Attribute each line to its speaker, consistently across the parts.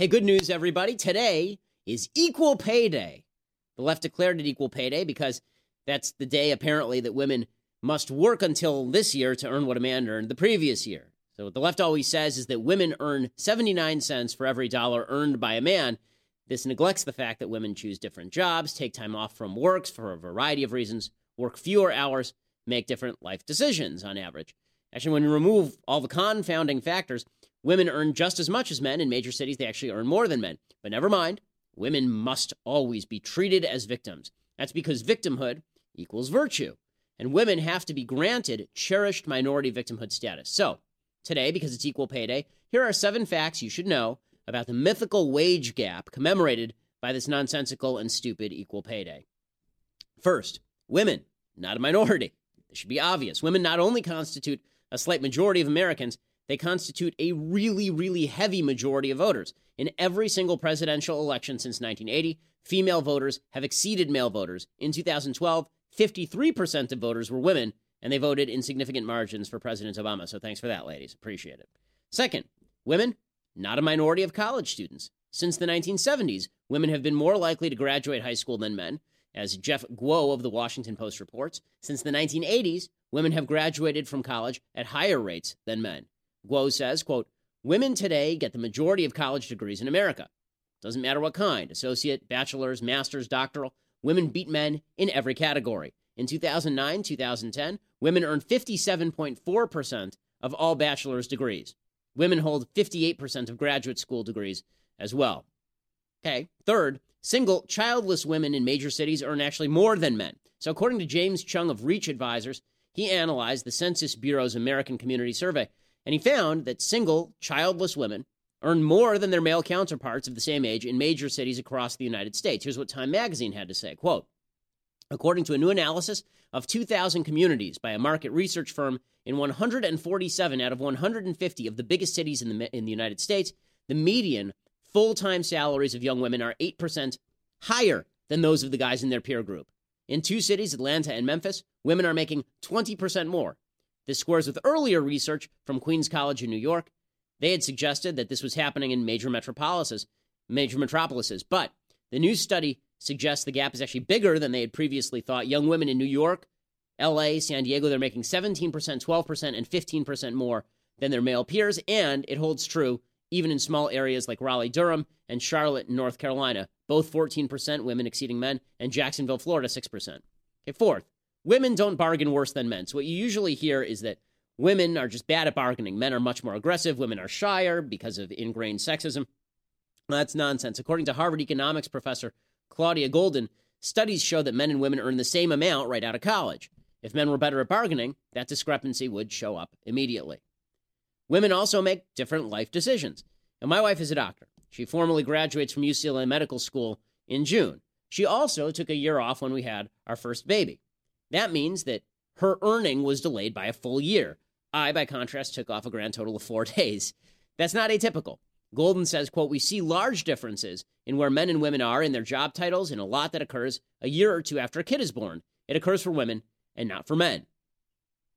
Speaker 1: Hey, good news, everybody. Today is Equal Pay Day. The left declared it Equal Pay Day because that's the day, apparently, that women must work until this year to earn what a man earned the previous year. So, what the left always says is that women earn 79 cents for every dollar earned by a man. This neglects the fact that women choose different jobs, take time off from works for a variety of reasons, work fewer hours, make different life decisions on average. Actually, when you remove all the confounding factors, women earn just as much as men. In major cities, they actually earn more than men. But never mind, women must always be treated as victims. That's because victimhood equals virtue. And women have to be granted cherished minority victimhood status. So, today, because it's equal pay day, here are seven facts you should know about the mythical wage gap commemorated by this nonsensical and stupid equal pay day. First, women, not a minority. This should be obvious. Women not only constitute a slight majority of Americans, they constitute a really, really heavy majority of voters. In every single presidential election since 1980, female voters have exceeded male voters. In 2012, 53% of voters were women, and they voted in significant margins for President Obama. So thanks for that, ladies. Appreciate it. Second, women, not a minority of college students. Since the 1970s, women have been more likely to graduate high school than men. As Jeff Guo of the Washington Post reports, since the 1980s, women have graduated from college at higher rates than men. Guo says, quote, Women today get the majority of college degrees in America. Doesn't matter what kind associate, bachelor's, master's, doctoral. Women beat men in every category. In 2009 2010, women earned 57.4% of all bachelor's degrees. Women hold 58% of graduate school degrees as well. Okay. Third, single, childless women in major cities earn actually more than men. So, according to James Chung of Reach Advisors, he analyzed the Census Bureau's American Community Survey, and he found that single, childless women earn more than their male counterparts of the same age in major cities across the United States. Here's what Time magazine had to say, quote, According to a new analysis of 2,000 communities by a market research firm in 147 out of 150 of the biggest cities in the, in the United States, the median full time salaries of young women are 8% higher than those of the guys in their peer group. In two cities, Atlanta and Memphis, women are making 20% more. This squares with earlier research from Queens College in New York. They had suggested that this was happening in major metropolises, major metropolises, but the new study suggests the gap is actually bigger than they had previously thought. Young women in New York, LA, San Diego, they're making 17%, 12%, and 15% more than their male peers, and it holds true even in small areas like Raleigh, Durham, and Charlotte, North Carolina, both 14% women exceeding men, and Jacksonville, Florida, 6%. Okay, fourth, women don't bargain worse than men. So what you usually hear is that women are just bad at bargaining. Men are much more aggressive. Women are shyer because of ingrained sexism. That's nonsense. According to Harvard economics professor Claudia Goldin, studies show that men and women earn the same amount right out of college. If men were better at bargaining, that discrepancy would show up immediately. Women also make different life decisions. And my wife is a doctor. She formally graduates from UCLA Medical School in June. She also took a year off when we had our first baby. That means that her earning was delayed by a full year. I, by contrast, took off a grand total of four days. That's not atypical. Goldin says, quote, we see large differences in where men and women are in their job titles and a lot that occurs a year or two after a kid is born. It occurs for women and not for men.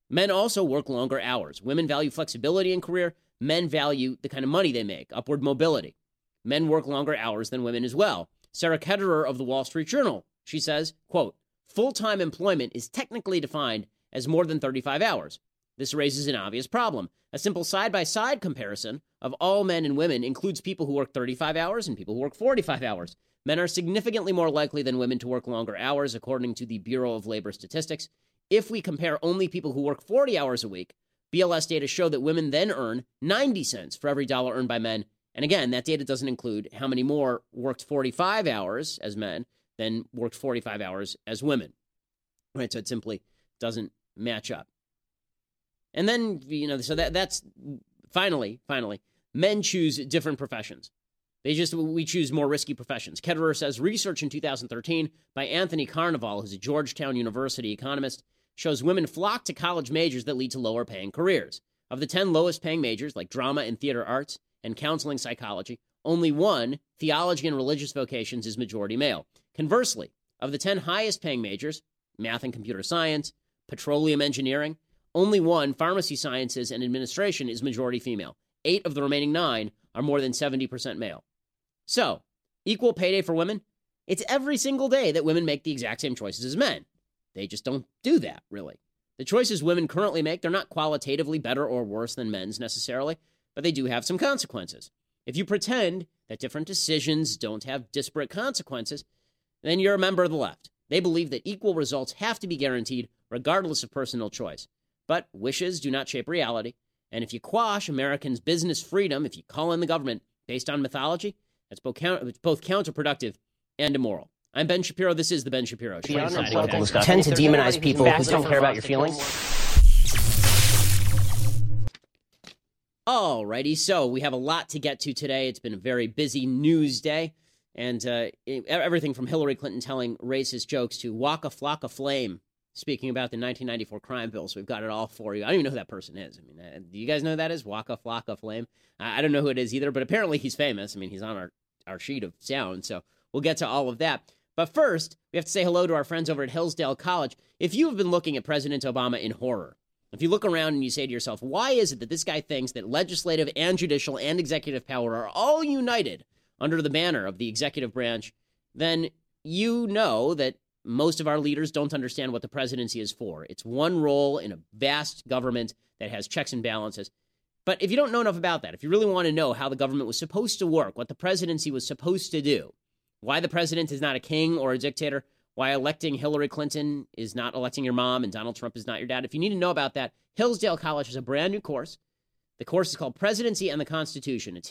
Speaker 1: Men also work longer hours. Women value flexibility in career. Men value the kind of money they make, upward mobility. Men work longer hours than women as well. Sarah Ketterer of the Wall Street Journal, she says, quote, full-time employment is technically defined as more than 35 hours. This raises an obvious problem. A simple side-by-side comparison of all men and women includes people who work 35 hours and people who work 45 hours. Men are significantly more likely than women to work longer hours, according to the Bureau of Labor Statistics. If we compare only people who work 40 hours a week, BLS data show that women then earn 90 cents for every dollar earned by men. And again, that data doesn't include how many more worked 45 hours as men than worked 45 hours as women. Right? So it simply doesn't match up. And then, you know, so that that's finally, finally, men choose different professions. They just, we choose more risky professions. Ketterer says research in 2013 by Anthony Carnevale, who's a Georgetown University economist, shows women flock to college majors that lead to lower paying careers. Of the 10 lowest paying majors, like drama and theater arts and counseling psychology, only one, theology and religious vocations, is majority male. Conversely, of the 10 highest paying majors, math and computer science, petroleum engineering, only one, pharmacy sciences and administration, is majority female. Eight of the remaining nine are more than 70% male. So, equal pay day for women, it's every single day that women make the exact same choices as men. They just don't do that, really. The choices women currently make, they're not qualitatively better or worse than men's necessarily, but they do have some consequences. If you pretend that different decisions don't have disparate consequences, then you're a member of the left. They believe that equal results have to be guaranteed regardless of personal choice. But wishes do not shape reality. And if you quash Americans' business freedom, if you call in the government based on mythology, that's both, it's both counterproductive and immoral. I'm Ben Shapiro. This is the Ben Shapiro Show.
Speaker 2: Tend to demonize people who don't care about your feelings.
Speaker 1: Alrighty, so we have a lot to get to today. It's been a very busy news day, and uh, everything from Hillary Clinton telling racist jokes to Waka Flocka Flame speaking about the 1994 crime bill. So we've got it all for you. I don't even know who that person is. I mean, uh, do you guys know who that is? Waka Flocka Flame. I, I don't know who it is either, but apparently he's famous. I mean, he's on our, our sheet of sound. So we'll get to all of that. But first, we have to say hello to our friends over at Hillsdale College. If you have been looking at President Obama in horror, if you look around and you say to yourself, why is it that this guy thinks that legislative and judicial and executive power are all united under the banner of the executive branch, then you know that most of our leaders don't understand what the presidency is for. It's one role in a vast government that has checks and balances. But if you don't know enough about that, if you really want to know how the government was supposed to work, what the presidency was supposed to do, why the president is not a king or a dictator, why electing Hillary Clinton is not electing your mom and Donald Trump is not your dad. If you need to know about that, Hillsdale College has a brand new course. The course is called Presidency and the Constitution. It's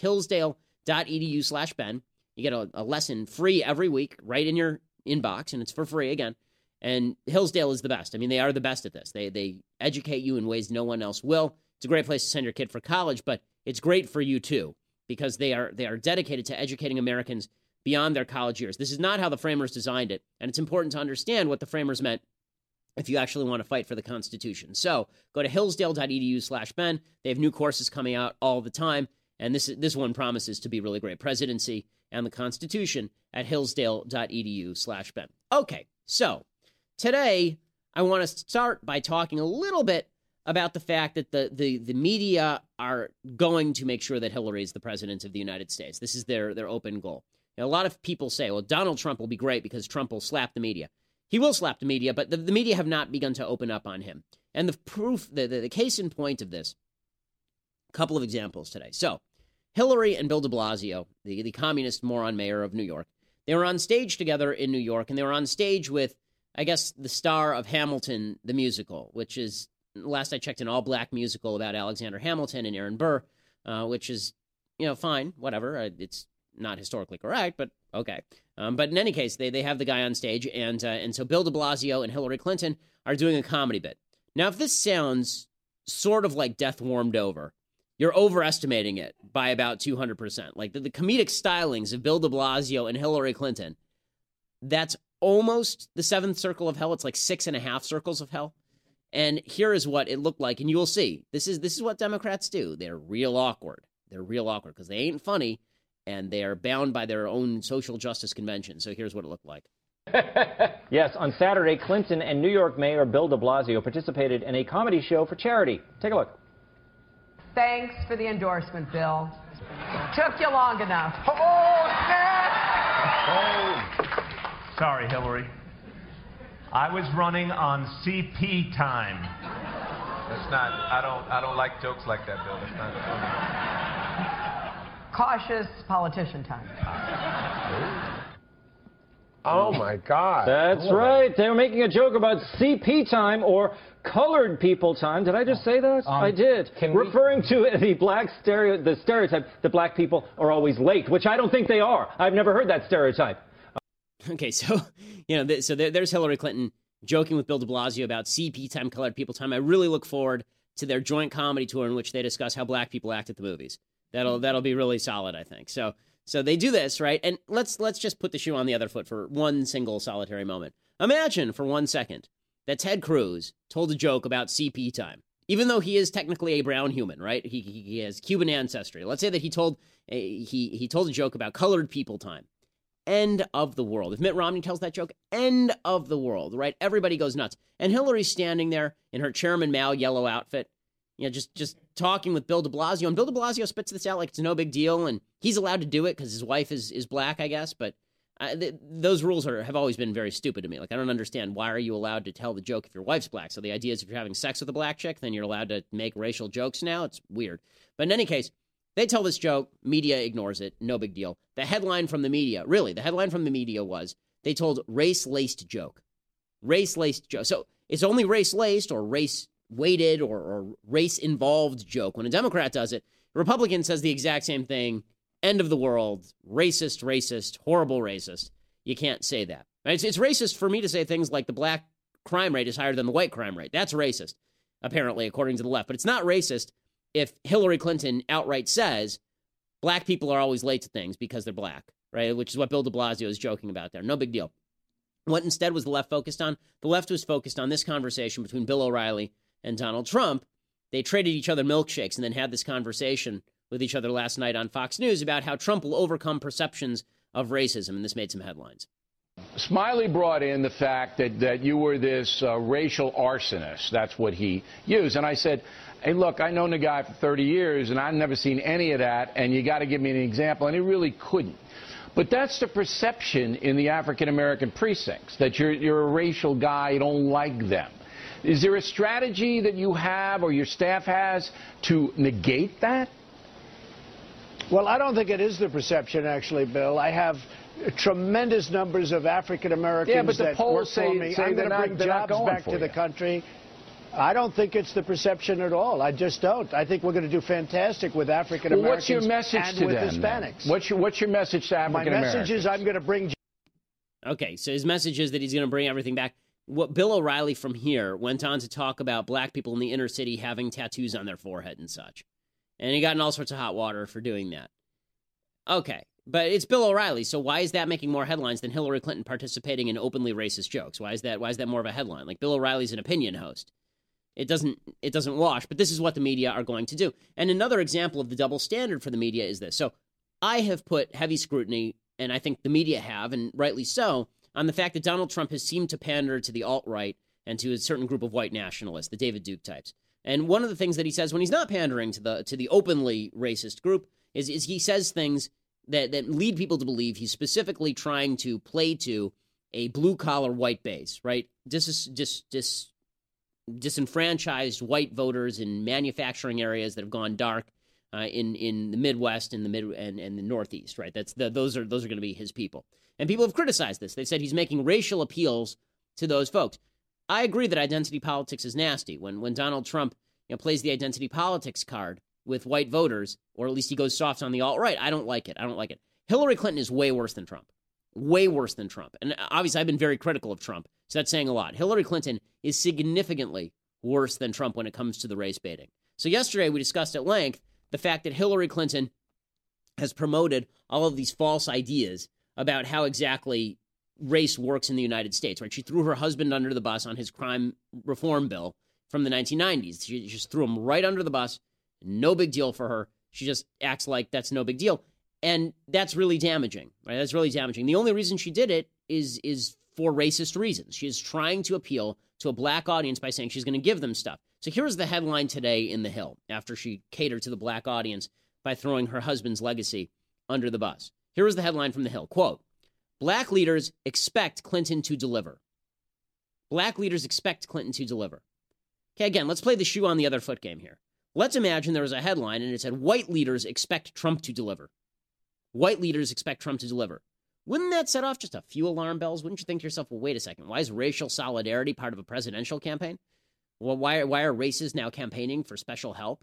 Speaker 1: hillsdale.edu slash Ben. You get a, a, lesson free every week right in your inbox, and it's for free again. And Hillsdale is the best. I mean, they are the best at this. They, they educate you in ways no one else will. It's a great place to send your kid for college, but it's great for you too because they are they are dedicated to educating Americans beyond their college years. This is not how the framers designed it, and it's important to understand what the framers meant if you actually want to fight for the Constitution. So go to hillsdale.edu slash Ben. They have new courses coming out all the time, and this, this one promises to be really great. Presidency and the Constitution at hillsdale.edu slash Ben. Okay, so today I want to start by talking a little bit about the fact that the, the, the media are going to make sure that Hillary is the president of the United States. This is their, their open goal. Now, a lot of people say, well, Donald Trump will be great because Trump will slap the media. He will slap the media, but the, the media have not begun to open up on him. And the proof, the, the, the case in point of this, couple of examples today. So, Hillary and Bill de Blasio, the, the communist moron mayor of New York, they were on stage together in New York, and they were on stage with, I guess, the star of Hamilton, the musical, which is, last I checked, an all black musical about Alexander Hamilton and Aaron Burr, uh, which is, you know, fine, whatever. It's not historically correct, but okay. Um, but in any case, they, they have the guy on stage, and uh, and so Bill De Blasio and Hillary Clinton are doing a comedy bit. Now, if this sounds sort of like Death Warmed Over, you're overestimating it by about 200%. Like the, the comedic stylings of Bill De Blasio and Hillary Clinton, that's almost the seventh circle of hell. It's like six and a half circles of hell. And here is what it looked like, and you will see. This is this is what Democrats do. They're real awkward. They're real awkward because they ain't funny and they are bound by their own social justice convention. So here's what it looked like.
Speaker 3: yes, on Saturday, Clinton and New York Mayor Bill de Blasio participated in a comedy show for charity. Take a look.
Speaker 4: Thanks for the endorsement, Bill. Took you long enough. Oh,
Speaker 5: oh. Sorry, Hillary. I was running on CP time.
Speaker 6: That's not. I don't. I don't like jokes like that, Bill. That's not funny
Speaker 4: cautious politician time.
Speaker 7: Oh my God.
Speaker 3: That's oh right. They were making a joke about CP time or colored people time. Did I just say that? Um, I did. Referring to the black stereo, the stereotype that black people are always late, which I don't think they are. I've never heard that stereotype.
Speaker 1: Okay, so you know, so there's Hillary Clinton joking with Bill De Blasio about CP time, colored people time. I really look forward to their joint comedy tour in which they discuss how black people act at the movies. That'll that'll be really solid, I think. So so they do this right, and let's let's just put the shoe on the other foot for one single solitary moment. Imagine for one second that Ted Cruz told a joke about CP time, even though he is technically a brown human, right? He he, has Cuban ancestry. Let's say that he told a, he he told a joke about colored people time. End of the world. If Mitt Romney tells that joke, end of the world, right? Everybody goes nuts. And Hillary's standing there in her Chairman Mao yellow outfit, you know, just just talking with Bill de Blasio, and Bill de Blasio spits this out like it's no big deal, and he's allowed to do it because his wife is, is black, I guess. But uh, th- those rules are have always been very stupid to me. Like, I don't understand why are you allowed to tell the joke if your wife's black? So the idea is if you're having sex with a black chick, then you're allowed to make racial jokes now. It's weird. But in any case, they tell this joke, media ignores it, no big deal. The headline from the media, really, the headline from the media was they told race laced joke. Race laced joke. So it's only race laced or race weighted or, or race involved joke. When a Democrat does it, Republican says the exact same thing. End of the world, racist, racist, horrible racist. You can't say that. It's, it's racist for me to say things like the black crime rate is higher than the white crime rate. That's racist, apparently, according to the left. But it's not racist if Hillary Clinton outright says black people are always late to things because they're black, right? Which is what Bill de Blasio is joking about there. No big deal. What instead was the left focused on? The left was focused on this conversation between Bill O'Reilly and Donald Trump. They traded each other milkshakes and then had this conversation with each other last night on Fox News about how Trump will overcome perceptions of racism, and this made some headlines.
Speaker 8: Smiley brought in the fact that, that you were this uh, racial arsonist. That's what he used. And I said, hey, look, I've known the guy for 30 years, and I've never seen any of that, and you got to give me an example. And he really couldn't. But that's the perception in the African American precincts, that you're, you're a racial guy, you don't like them. Is there a strategy that you have or your staff has to negate that?
Speaker 9: Well, I don't think it is the perception, actually, Bill. I have tremendous numbers of African Americans
Speaker 8: yeah, but the
Speaker 9: that
Speaker 8: polls
Speaker 9: work
Speaker 8: say,
Speaker 9: for me.
Speaker 8: Say
Speaker 9: I'm going to bring jobs back to
Speaker 8: you.
Speaker 9: the country. I don't think it's the perception at all. I just don't. I think we're going to do fantastic with African Americans
Speaker 8: well, what's your message
Speaker 9: and
Speaker 8: to
Speaker 9: with
Speaker 8: them,
Speaker 9: Hispanics.
Speaker 8: What's your, what's your message to African Americans?
Speaker 9: My message is I'm going to bring.
Speaker 1: Okay, so his message is that he's going to bring everything back. What Bill O'Reilly from here went on to talk about black people in the inner city having tattoos on their forehead and such. And he got in all sorts of hot water for doing that. Okay, but it's Bill O'Reilly, so why is that making more headlines than Hillary Clinton participating in openly racist jokes? Why is that why is that more of a headline? Like Bill O'Reilly's an opinion host. It doesn't it doesn't wash, but this is what the media are going to do. And another example of the double standard for the media is this. So I have put heavy scrutiny, and I think the media have, and rightly so, on the fact that Donald Trump has seemed to pander to the alt right and to a certain group of white nationalists, the David Duke types. And one of the things that he says when he's not pandering to the to the openly racist group is, is he says things that, that lead people to believe he's specifically trying to play to a blue collar white base, right? Dis, dis, dis, disenfranchised white voters in manufacturing areas that have gone dark uh, in in the Midwest and the mid and, and the Northeast, right? That's the, those are those are going to be his people. And people have criticized this. They said he's making racial appeals to those folks. I agree that identity politics is nasty. When when Donald Trump you know, plays the identity politics card with white voters, or at least he goes soft on the alt right, I don't like it. I don't like it. Hillary Clinton is way worse than Trump. Way worse than Trump. And uh, obviously, I've been very critical of Trump, so that's saying a lot. Hillary Clinton is significantly worse than Trump when it comes to the race baiting. So, yesterday we discussed at length the fact that Hillary Clinton has promoted all of these false ideas about how exactly race works in the United States, right? She threw her husband under the bus on his crime reform bill from the 1990s. She just threw him right under the bus. No big deal for her. She just acts like that's no big deal. And that's really damaging, right? That's really damaging. The only reason she did it is is for racist reasons. She is trying to appeal to a black audience by saying she's going to give them stuff. So here's the headline today in The Hill after she catered to the black audience by throwing her husband's legacy under the bus. Here is the headline from The Hill quote, Black leaders expect Clinton to deliver. Black leaders expect Clinton to deliver. Okay, again, let's play the shoe on the other foot game here. Let's imagine there was a headline and it said, White leaders expect Trump to deliver. White leaders expect Trump to deliver. Wouldn't that set off just a few alarm bells? Wouldn't you think to yourself, well, wait a second, why is racial solidarity part of a presidential campaign? Well, why, why are races now campaigning for special help?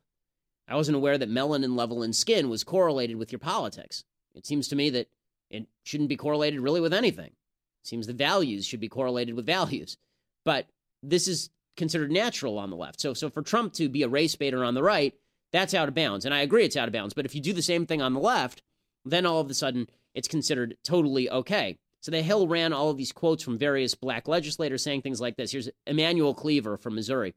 Speaker 1: I wasn't aware that melanin level in skin was correlated with your politics. It seems to me that it shouldn't be correlated really with anything. It seems the values should be correlated with values. But this is considered natural on the left. So, so for Trump to be a race baiter on the right, that's out of bounds. And I agree it's out of bounds. But if you do the same thing on the left, then all of a sudden it's considered totally okay. So the Hill ran all of these quotes from various black legislators saying things like this. Here's Emanuel Cleaver from Missouri.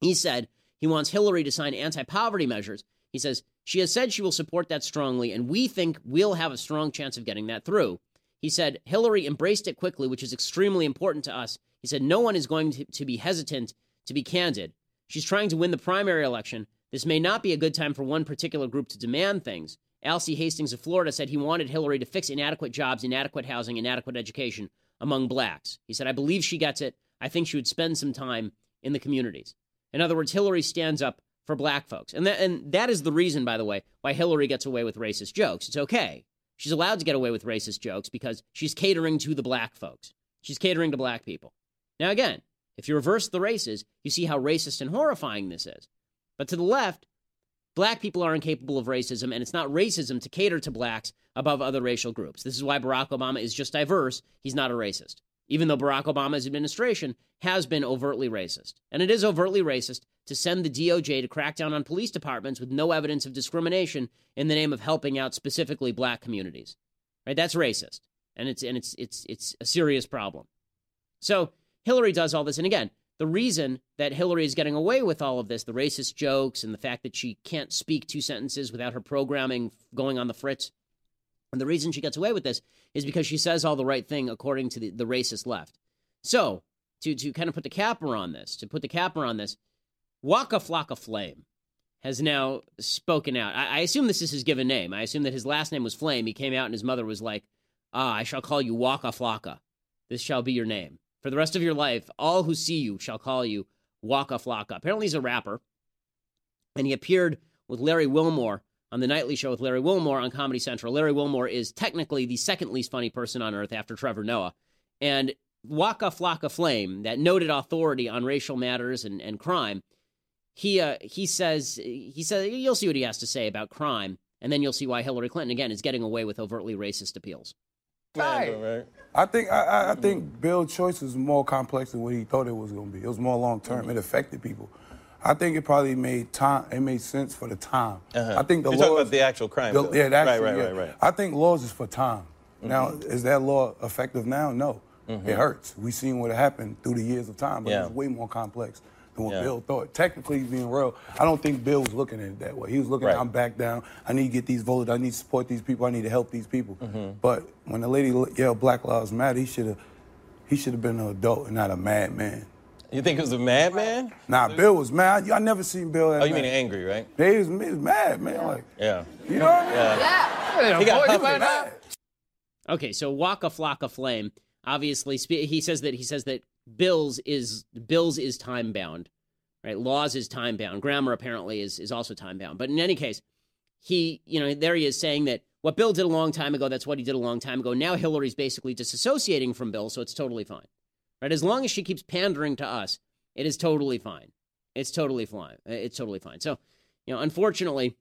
Speaker 1: He said he wants Hillary to sign anti poverty measures. He says, She has said she will support that strongly, and we think we'll have a strong chance of getting that through. He said, Hillary embraced it quickly, which is extremely important to us. He said, No one is going to, to be hesitant to be candid. She's trying to win the primary election. This may not be a good time for one particular group to demand things. Alcee Hastings of Florida said he wanted Hillary to fix inadequate jobs, inadequate housing, inadequate education among blacks. He said, I believe she gets it. I think she would spend some time in the communities. In other words, Hillary stands up for black folks. And that, and that is the reason, by the way, why Hillary gets away with racist jokes. It's okay. She's allowed to get away with racist jokes because she's catering to the black folks. She's catering to black people. Now, again, if you reverse the races, you see how racist and horrifying this is. But to the left, black people are incapable of racism, and it's not racism to cater to blacks above other racial groups. This is why Barack Obama is just diverse. He's not a racist, even though Barack Obama's administration has been overtly racist. And it is overtly racist to send the DOJ to crack down on police departments with no evidence of discrimination in the name of helping out specifically black communities. Right? That's racist. And it's and it's it's it's a serious problem. So Hillary does all this. And again, the reason that Hillary is getting away with all of this, the racist jokes and the fact that she can't speak two sentences without her programming going on the fritz, and the reason she gets away with this is because she says all the right thing according to the, the racist left. So, to, to kind of put the capper on this, to put the capper on this, Waka Flocka Flame has now spoken out. I, I, assume this is his given name. I assume that his last name was Flame. He came out and his mother was like, Ah, I shall call you Waka Flocka. This shall be your name. For the rest of your life, all who see you shall call you Waka Flocka. Apparently, he's a rapper. And he appeared with Larry Wilmore on the nightly show with Larry Wilmore on Comedy Central. Larry Wilmore is technically the second least funny person on earth after Trevor Noah. And Waka Flocka Flame, that noted authority on racial matters and, and crime, he uh, he says he says you'll see what he has to say about crime, and then you'll see why Hillary Clinton again is getting away with overtly racist appeals.
Speaker 10: Right. I think I, I think Bill's choice was more complex than what he thought it was going to be. It was more long term. Mm-hmm. It affected people. I think it probably made time. It made sense for the time.
Speaker 11: Uh-huh.
Speaker 10: I think the
Speaker 11: You're
Speaker 10: laws,
Speaker 11: talking about the actual crime.
Speaker 10: The, yeah, the actual,
Speaker 11: right, right,
Speaker 10: yeah.
Speaker 11: right, right.
Speaker 10: I think laws is for time.
Speaker 11: Mm-hmm.
Speaker 10: Now, is that law effective now? No.
Speaker 11: Mm-hmm.
Speaker 10: It hurts. We seen what happened through the years of time, but
Speaker 11: Yeah.
Speaker 10: it's way more complex than what
Speaker 11: Yeah.
Speaker 10: Bill thought. Technically, being real, I don't think Bill was looking at it that way. He was looking at,
Speaker 11: Right.
Speaker 10: I'm back down. I need to get these voted. I need to support these people. I need to help these people.
Speaker 11: Mm-hmm.
Speaker 10: But when the lady yelled Black Lives Matter, he should have he should have been an adult and not a madman.
Speaker 11: You think it was a madman?
Speaker 10: Nah, Bill was mad. I never seen Bill that
Speaker 11: Oh, you
Speaker 10: mad.
Speaker 11: mean angry, right?
Speaker 10: Yeah, he was, he was mad, man. Like,
Speaker 11: Yeah.
Speaker 10: you know what I mean?
Speaker 11: Yeah. He got huffy.
Speaker 10: Mad.
Speaker 1: Okay, so Waka Flocka Flame obviously spe- he says that he says that Bills is Bills is time bound, right? Laws is time bound. Grammar apparently is is also time bound. But in any case, he you know there he is saying that what Bill did a long time ago, that's what he did a long time ago. Now Hillary's basically disassociating from Bill, so it's totally fine, right? As long as she keeps pandering to us, it is totally fine. It's totally fine. Uh, it's totally fine. So, you know, unfortunately,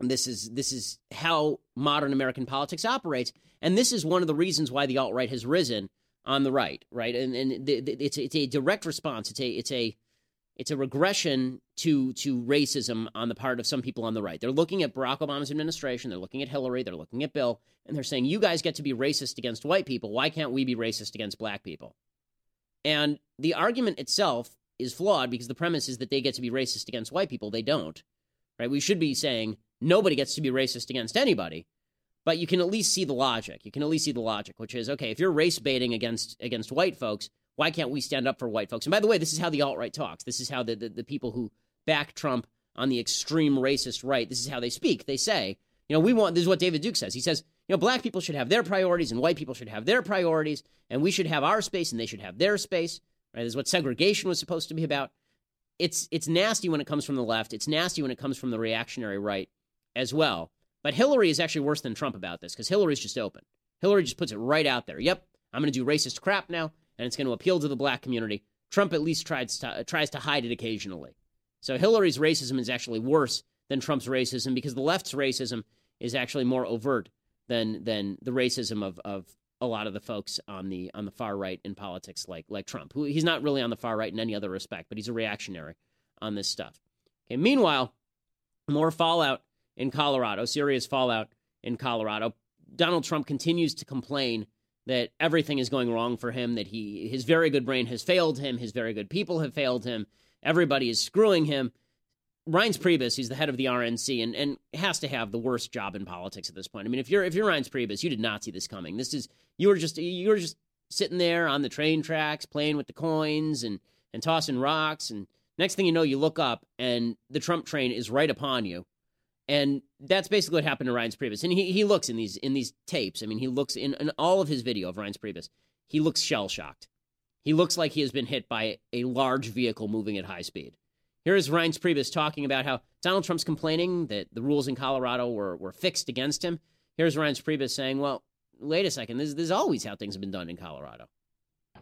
Speaker 1: this is this is how modern American politics operates, and this is one of the reasons why the alt right has risen on the right, right? And and the, the, it's it's a direct response. It's a it's a it's a regression to to racism on the part of some people on the right. They're looking at Barack Obama's administration, they're looking at Hillary, they're looking at Bill, and they're saying, "You guys get to be racist against white people. Why can't we be racist against black people?" And the argument itself is flawed because the premise is that they get to be racist against white people. They don't. Right? We should be saying nobody gets to be racist against anybody. But you can at least see the logic. You can at least see the logic, which is okay, if you're race baiting against against white folks, why can't we stand up for white folks? And by the way, this is how the alt right talks. This is how the, the, the people who back Trump on the extreme racist right, this is how they speak. They say, you know, we want this is what David Duke says. He says, you know, black people should have their priorities and white people should have their priorities, and we should have our space and they should have their space. Right? This is what segregation was supposed to be about. It's it's nasty when it comes from the left. It's nasty when it comes from the reactionary right as well. But Hillary is actually worse than Trump about this because Hillary's just open. Hillary just puts it right out there. Yep, I'm going to do racist crap now, and it's going to appeal to the black community. Trump at least tries to, tries to hide it occasionally. So Hillary's racism is actually worse than Trump's racism because the left's racism is actually more overt than than the racism of, of a lot of the folks on the on the far right in politics, like like Trump, who he's not really on the far right in any other respect, but he's a reactionary on this stuff. Okay. Meanwhile, more fallout in Colorado, serious fallout in Colorado. Donald Trump continues to complain that everything is going wrong for him, that he his very good brain has failed him, his very good people have failed him, everybody is screwing him. Reince Priebus, he's the head of the RNC and, and has to have the worst job in politics at this point. I mean, if you're if you're Reince Priebus, you did not see this coming. This is you were just you were just sitting there on the train tracks playing with the coins and and tossing rocks and Next thing you know, you look up and the Trump train is right upon you. And that's basically what happened to Reince Priebus. And he, he looks in these in these tapes. I mean, he looks in, in all of his video of Reince Priebus. He looks shell shocked. He looks like he has been hit by a large vehicle moving at high speed. Here is Reince Priebus talking about how Donald Trump's complaining that the rules in Colorado were, were fixed against him. Here's Reince Priebus saying, well, wait a second, this, this is always how things have been done in Colorado.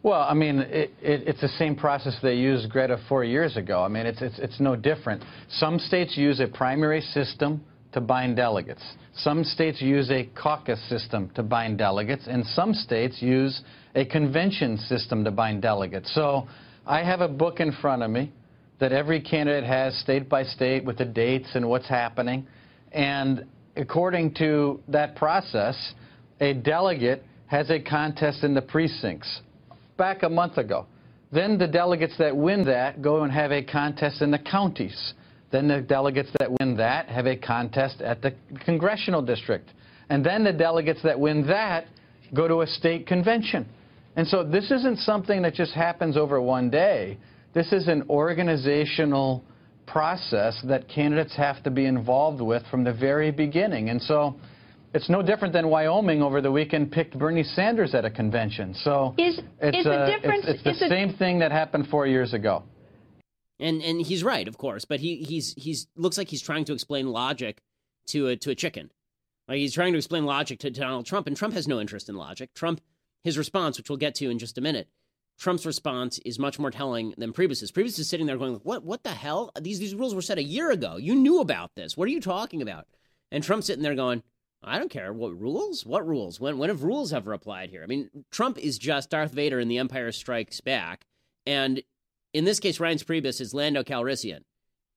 Speaker 12: Well, I mean, it, it, it's the same process they used Greta four years ago. I mean, it's, it's, it's no different. Some states use a primary system to bind delegates. Some states use a caucus system to bind delegates, and some states use a convention system to bind delegates. So I have a book in front of me that every candidate has state by state with the dates and what's happening. And according to that process, a delegate has a contest in the precincts back a month ago. Then the delegates that win that go and have a contest in the counties. Then the delegates that win that have a contest at the congressional district. And then the delegates that win that go to a state convention. And so this isn't something that just happens over one day. This is an organizational process that candidates have to be involved with from the very beginning. And so it's no different than Wyoming over the weekend picked Bernie Sanders at a convention. So
Speaker 13: is,
Speaker 12: it's,
Speaker 13: is the uh, difference,
Speaker 12: it's, it's the
Speaker 13: is
Speaker 12: same thing that happened four years ago.
Speaker 1: And and he's right, of course, but he he's he's looks like he's trying to explain logic to a to a chicken. Like he's trying to explain logic to Donald Trump, and Trump has no interest in logic. Trump, his response, which we'll get to in just a minute, Trump's response is much more telling than Priebus's. Priebus is sitting there going, "What? What the hell? These these rules were set a year ago. You knew about this. What are you talking about?" And Trump's sitting there going, "I don't care. What rules? What rules? When when have rules ever applied here? I mean, Trump is just Darth Vader in The Empire Strikes Back, and in this case, Reince Priebus is Lando Calrissian,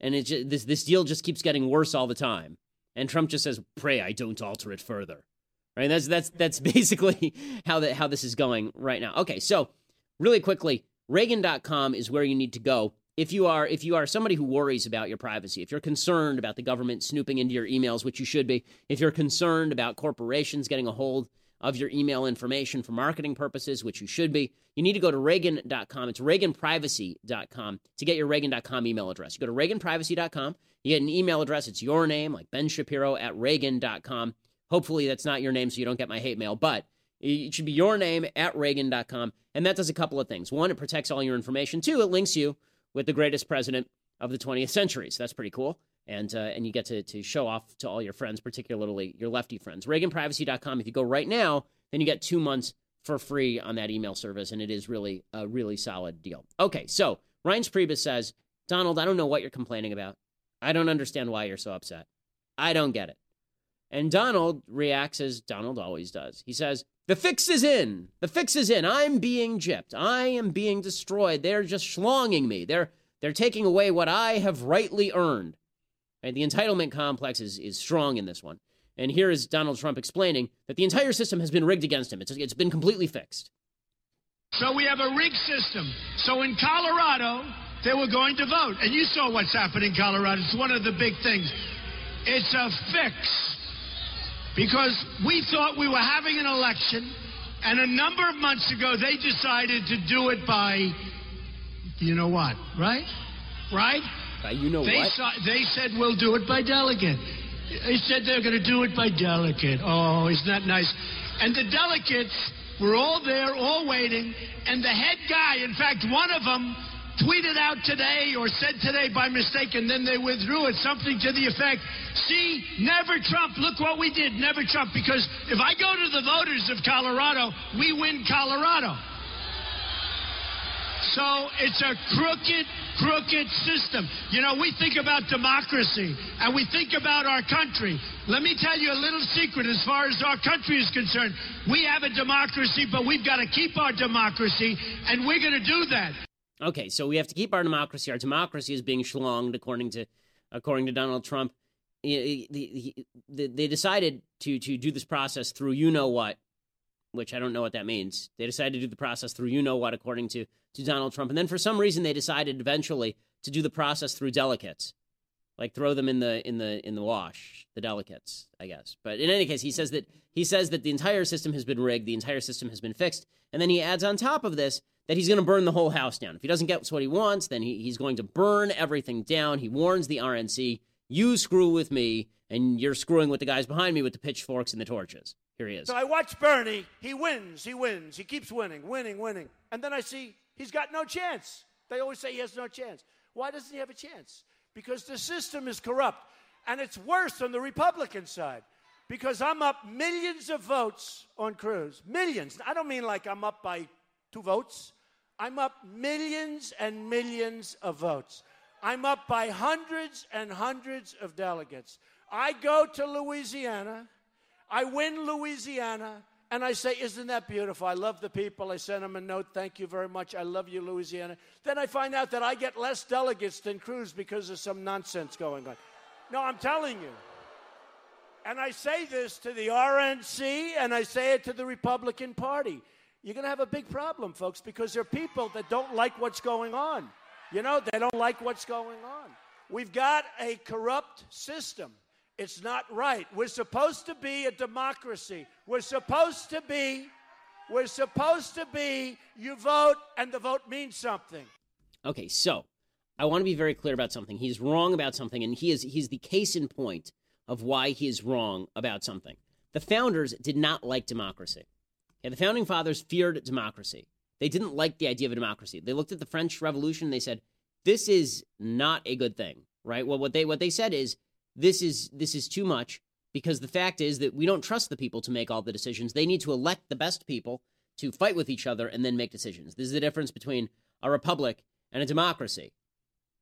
Speaker 1: and just, this this deal just keeps getting worse all the time. And Trump just says, "Pray I don't alter it further." Right? That's that's that's basically how that how this is going right now. Okay, so really quickly, Reagan.com is where you need to go if you are if you are somebody who worries about your privacy. If you're concerned about the government snooping into your emails, which you should be. If you're concerned about corporations getting a hold of your email information for marketing purposes, which you should be, you need to go to Reagan.com. It's ReaganPrivacy.com to get your Reagan.com email address. You go to ReaganPrivacy.com, you get an email address. It's your name, like Ben Shapiro at Reagan.com. Hopefully, that's not your name so you don't get my hate mail, but it should be your name at Reagan.com. And that does a couple of things. One, it protects all your information. Two, it links you with the greatest president of the 20th century. So that's pretty cool. And, uh, and you get to, to show off to all your friends, particularly your lefty friends. ReaganPrivacy.com. If you go right now, then you get two months for free on that email service. And it is really a really solid deal. Okay, so Reince Priebus says, Donald, I don't know what you're complaining about. I don't understand why you're so upset. I don't get it. And Donald reacts as Donald always does. He says, The fix is in. The fix is in. I'm being gypped. I am being destroyed. They're just schlonging me. They're they're taking away what I have rightly earned. And the entitlement complex is, is strong in this one. And here is Donald Trump explaining that the entire system has been rigged against him. It's, it's been completely fixed.
Speaker 14: So we have a rigged system. So in Colorado, they were going to vote. And you saw what's happened in Colorado. It's one of the big things. It's a fix. Because we thought we were having an election, and a number of months ago, they decided to do it by, you know what, right? Right?
Speaker 1: Uh, you know
Speaker 14: they
Speaker 1: what?
Speaker 14: Saw, they said we'll do it by delegate. They said they're going to do it by delegate. Oh, isn't that nice? And the delegates were all there, all waiting, and the head guy, in fact, one of them tweeted out today or said today by mistake, and then they withdrew it, something to the effect, see, never Trump, look what we did, never Trump, because if I go to the voters of Colorado, we win Colorado. So it's a crooked, crooked system. You know, we think about democracy and we think about our country. Let me tell you a little secret as far as our country is concerned. We have a democracy, but we've got to keep our democracy, and we're going to do that.
Speaker 1: Okay, so we have to keep our democracy. Our democracy is being schlonged, according to according to Donald Trump. They decided to to do this process through you know what, which I don't know what that means. They decided to do the process through you know what, according to to Donald Trump, and then for some reason they decided eventually to do the process through delegates, like throw them in the in the in the wash, the delegates, I guess. But in any case, he says that he says that the entire system has been rigged, the entire system has been fixed, and then he adds on top of this that he's going to burn the whole house down. If he doesn't get what he wants, then he, he's going to burn everything down. He warns the RNC, you screw with me, and you're screwing with the guys behind me with the pitchforks and the torches. Here he is.
Speaker 9: So I watch Bernie. He wins. He wins. He keeps winning, winning, winning. And then I see he's got no chance. They always say he has no chance. Why doesn't he have a chance? Because the system is corrupt. And it's worse on the Republican side because I'm up millions of votes on Cruz. Millions. I don't mean like I'm up by two votes. I'm up millions and millions of votes. I'm up by hundreds and hundreds of delegates. I go to Louisiana, I win Louisiana, and I say, Isn't that beautiful? I love the people. I send them a note. Thank you very much. I love you, Louisiana. Then I find out that I get less delegates than Cruz because of some nonsense going on. No, I'm telling you. And I say this to the RNC and I say it to the Republican Party. You're going to have a big problem, folks, because there are people that don't like what's going on. You know, they don't like what's going on. We've got a corrupt system. It's not right. We're supposed to be a democracy. We're supposed to be, we're supposed to be, you vote and the vote means something.
Speaker 1: Okay, so I want to be very clear about something. He's wrong about something, and he is he's the case in point of why he is wrong about something. The founders did not like democracy. Okay, the founding fathers feared democracy. They didn't like the idea of a democracy. They looked at the French Revolution and they said, "This is not a good thing." Right? Well, what they what they said is, "This is this is too much." Because the fact is that we don't trust the people to make all the decisions. They need to elect the best people to fight with each other and then make decisions. This is the difference between a republic and a democracy.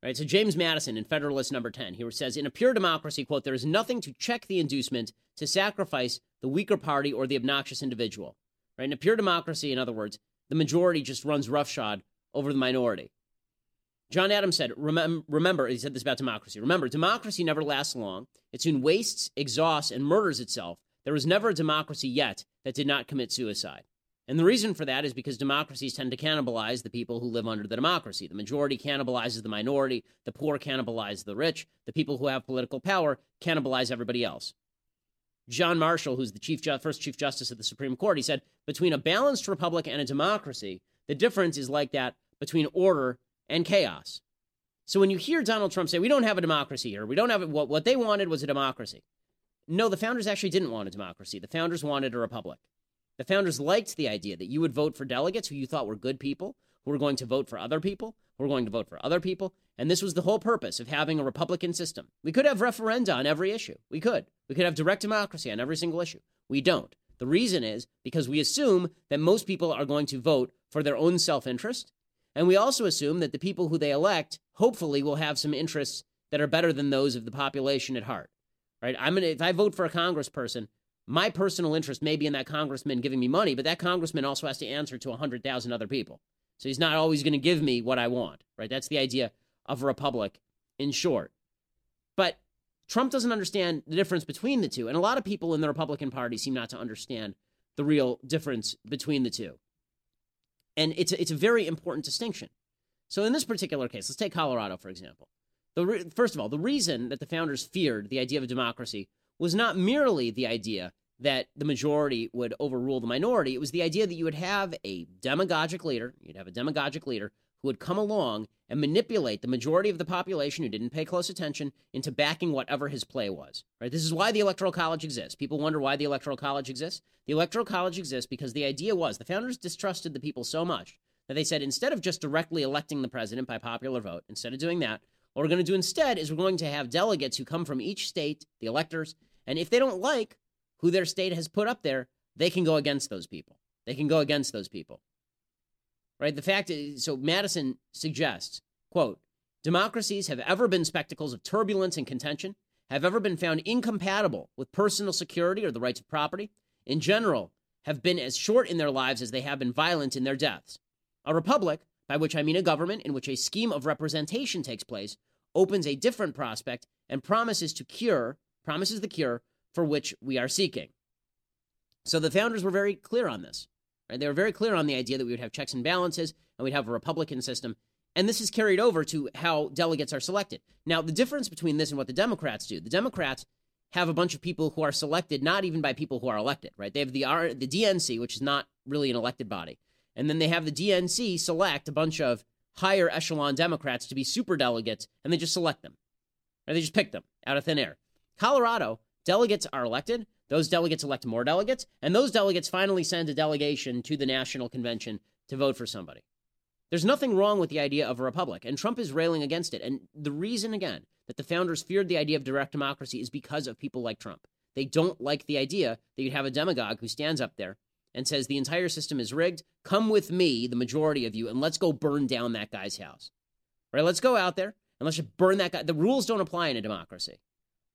Speaker 1: Right? So James Madison in Federalist number 10, he says, in a pure democracy, quote, there is nothing to check the inducement to sacrifice the weaker party or the obnoxious individual. Right? In a pure democracy, in other words, the majority just runs roughshod over the minority. John Adams said, remember, remember, he said this about democracy. Remember, democracy never lasts long. It soon wastes, exhausts, and murders itself. There was never a democracy yet that did not commit suicide. And the reason for that is because democracies tend to cannibalize the people who live under the democracy. The majority cannibalizes the minority, the poor cannibalize the rich, the people who have political power cannibalize everybody else. John Marshall, who's the chief ju- first chief justice of the Supreme Court, he said, between a balanced republic and a democracy, the difference is like that between order and chaos. So when you hear Donald Trump say, we don't have a democracy here, we don't have it, what, what they wanted was a democracy. No, the founders actually didn't want a democracy. The founders wanted a republic. The founders liked the idea that you would vote for delegates who you thought were good people, who were going to vote for other people, were going to vote for other people. And this was the whole purpose of having a Republican system. We could have referenda on every issue. We could. We could have direct democracy on every single issue. We don't. The reason is because we assume that most people are going to vote for their own self interest. And we also assume that the people who they elect hopefully will have some interests that are better than those of the population at heart. Right? I'm gonna if I vote for a congressperson, my personal interest may be in that congressman giving me money, but that congressman also has to answer to 100,000 other people. So he's not always going to give me what I want, right? That's the idea of a republic in short. But Trump doesn't understand the difference between the two. And a lot of people in the Republican Party seem not to understand the real difference between the two. And it's a, it's a very important distinction. So in this particular case, let's take Colorado, for example. The re- first of all, the reason that the founders feared the idea of democracy was not merely the idea that the majority would overrule the minority. It was the idea that you would have a demagogic leader, you'd have a demagogic leader who would come along and manipulate the majority of the population who didn't pay close attention into backing whatever his play was. Right? This is why the electoral college exists. People wonder why the electoral college exists. The electoral college exists because the idea was the founders distrusted the people so much that they said instead of just directly electing the president by popular vote, instead of doing that, what we're going to do instead is we're going to have delegates who come from each state, the electors, and if they don't like who their state has put up there, they can go against those people. They can go against those people. Right? The fact is, so Madison suggests, quote, democracies have ever been spectacles of turbulence and contention, have ever been found incompatible with personal security or the rights of property, in general, have been as short in their lives as they have been violent in their deaths. A republic, by which I mean a government in which a scheme of representation takes place, opens a different prospect and promises to cure, promises the cure for which we are seeking. So the founders were very clear on this. Right? They were very clear on the idea that we would have checks and balances and we'd have a Republican system. And this is carried over to how delegates are selected. Now, the difference between this and what the Democrats do, the Democrats have a bunch of people who are selected not even by people who are elected, right? They have the R, the DNC, which is not really an elected body, and then they have the DNC select a bunch of higher echelon Democrats to be super delegates, and they just select them. Or they just pick them out of thin air. Colorado, delegates are elected. Those delegates elect more delegates, and those delegates finally send a delegation to the national convention to vote for somebody. There's nothing wrong with the idea of a republic, and Trump is railing against it. And the reason, again, that the founders feared the idea of direct democracy is because of people like Trump. They don't like the idea that you'd have a demagogue who stands up there and says the entire system is rigged. Come with me, the majority of you, and let's go burn down that guy's house. Right? Let's go out there and let's just burn that guy. The rules don't apply in a democracy.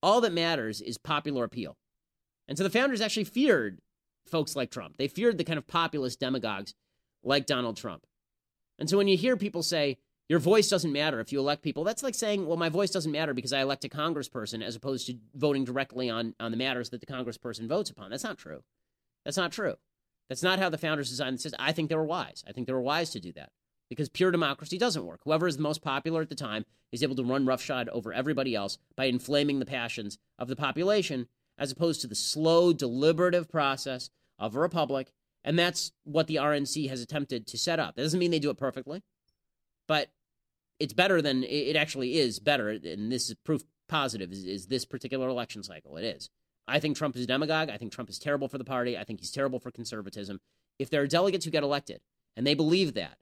Speaker 1: All that matters is popular appeal. And so the founders actually feared folks like Trump. They feared the kind of populist demagogues like Donald Trump. And so when you hear people say, your voice doesn't matter if you elect people, that's like saying, well, my voice doesn't matter because I elect a congressperson as opposed to voting directly on, on the matters that the congressperson votes upon. That's not true. That's not true. That's not how the founders designed the system. I think they were wise. I think they were wise to do that because pure democracy doesn't work. Whoever is the most popular at the time is able to run roughshod over everybody else by inflaming the passions of the population as opposed to the slow, deliberative process of a republic. And that's what the RNC has attempted to set up. That doesn't mean they do it perfectly, but it's better than it actually is better. And this is proof positive is, is this particular election cycle. It is. I think Trump is a demagogue. I think Trump is terrible for the party. I think he's terrible for conservatism. If there are delegates who get elected and they believe that,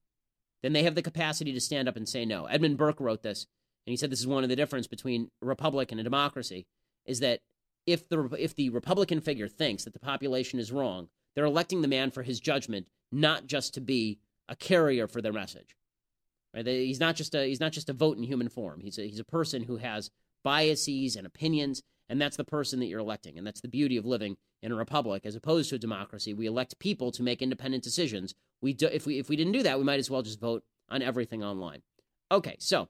Speaker 1: then they have the capacity to stand up and say no. Edmund Burke wrote this, and he said this is one of the difference between a republic and a democracy is that if the if the Republican figure thinks that the population is wrong, they're electing the man for his judgment, not just to be a carrier for their message. Right? He's not just a he's not just a vote in human form. He's a, he's a person who has biases and opinions and that's the person that you're electing. And that's the beauty of living in a republic as opposed to a democracy. We elect people to make independent decisions. We do, if we if we didn't do that, we might as well just vote on everything online. Okay, so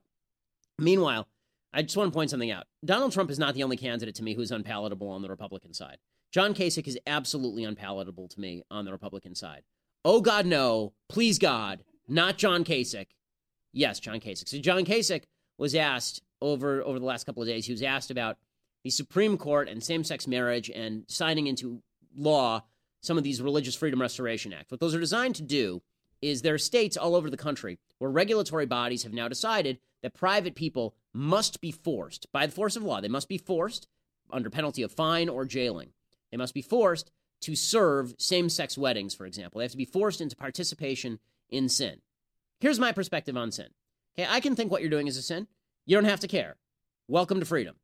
Speaker 1: meanwhile, I just want to point something out. Donald Trump is not the only candidate to me who's unpalatable on the Republican side. John Kasich is absolutely unpalatable to me on the Republican side. Oh God, no! Please God, not John Kasich. Yes, John Kasich. So John Kasich was asked over over the last couple of days. He was asked about the Supreme Court and same sex marriage and signing into law some of these Religious Freedom Restoration Acts. What those are designed to do is there are states all over the country where regulatory bodies have now decided that private people must be forced by the force of law. They must be forced under penalty of fine or jailing. They must be forced to serve same sex weddings, for example. They have to be forced into participation in sin. Here's my perspective on sin. Okay, I can think what you're doing is a sin. You don't have to care. Welcome to freedom.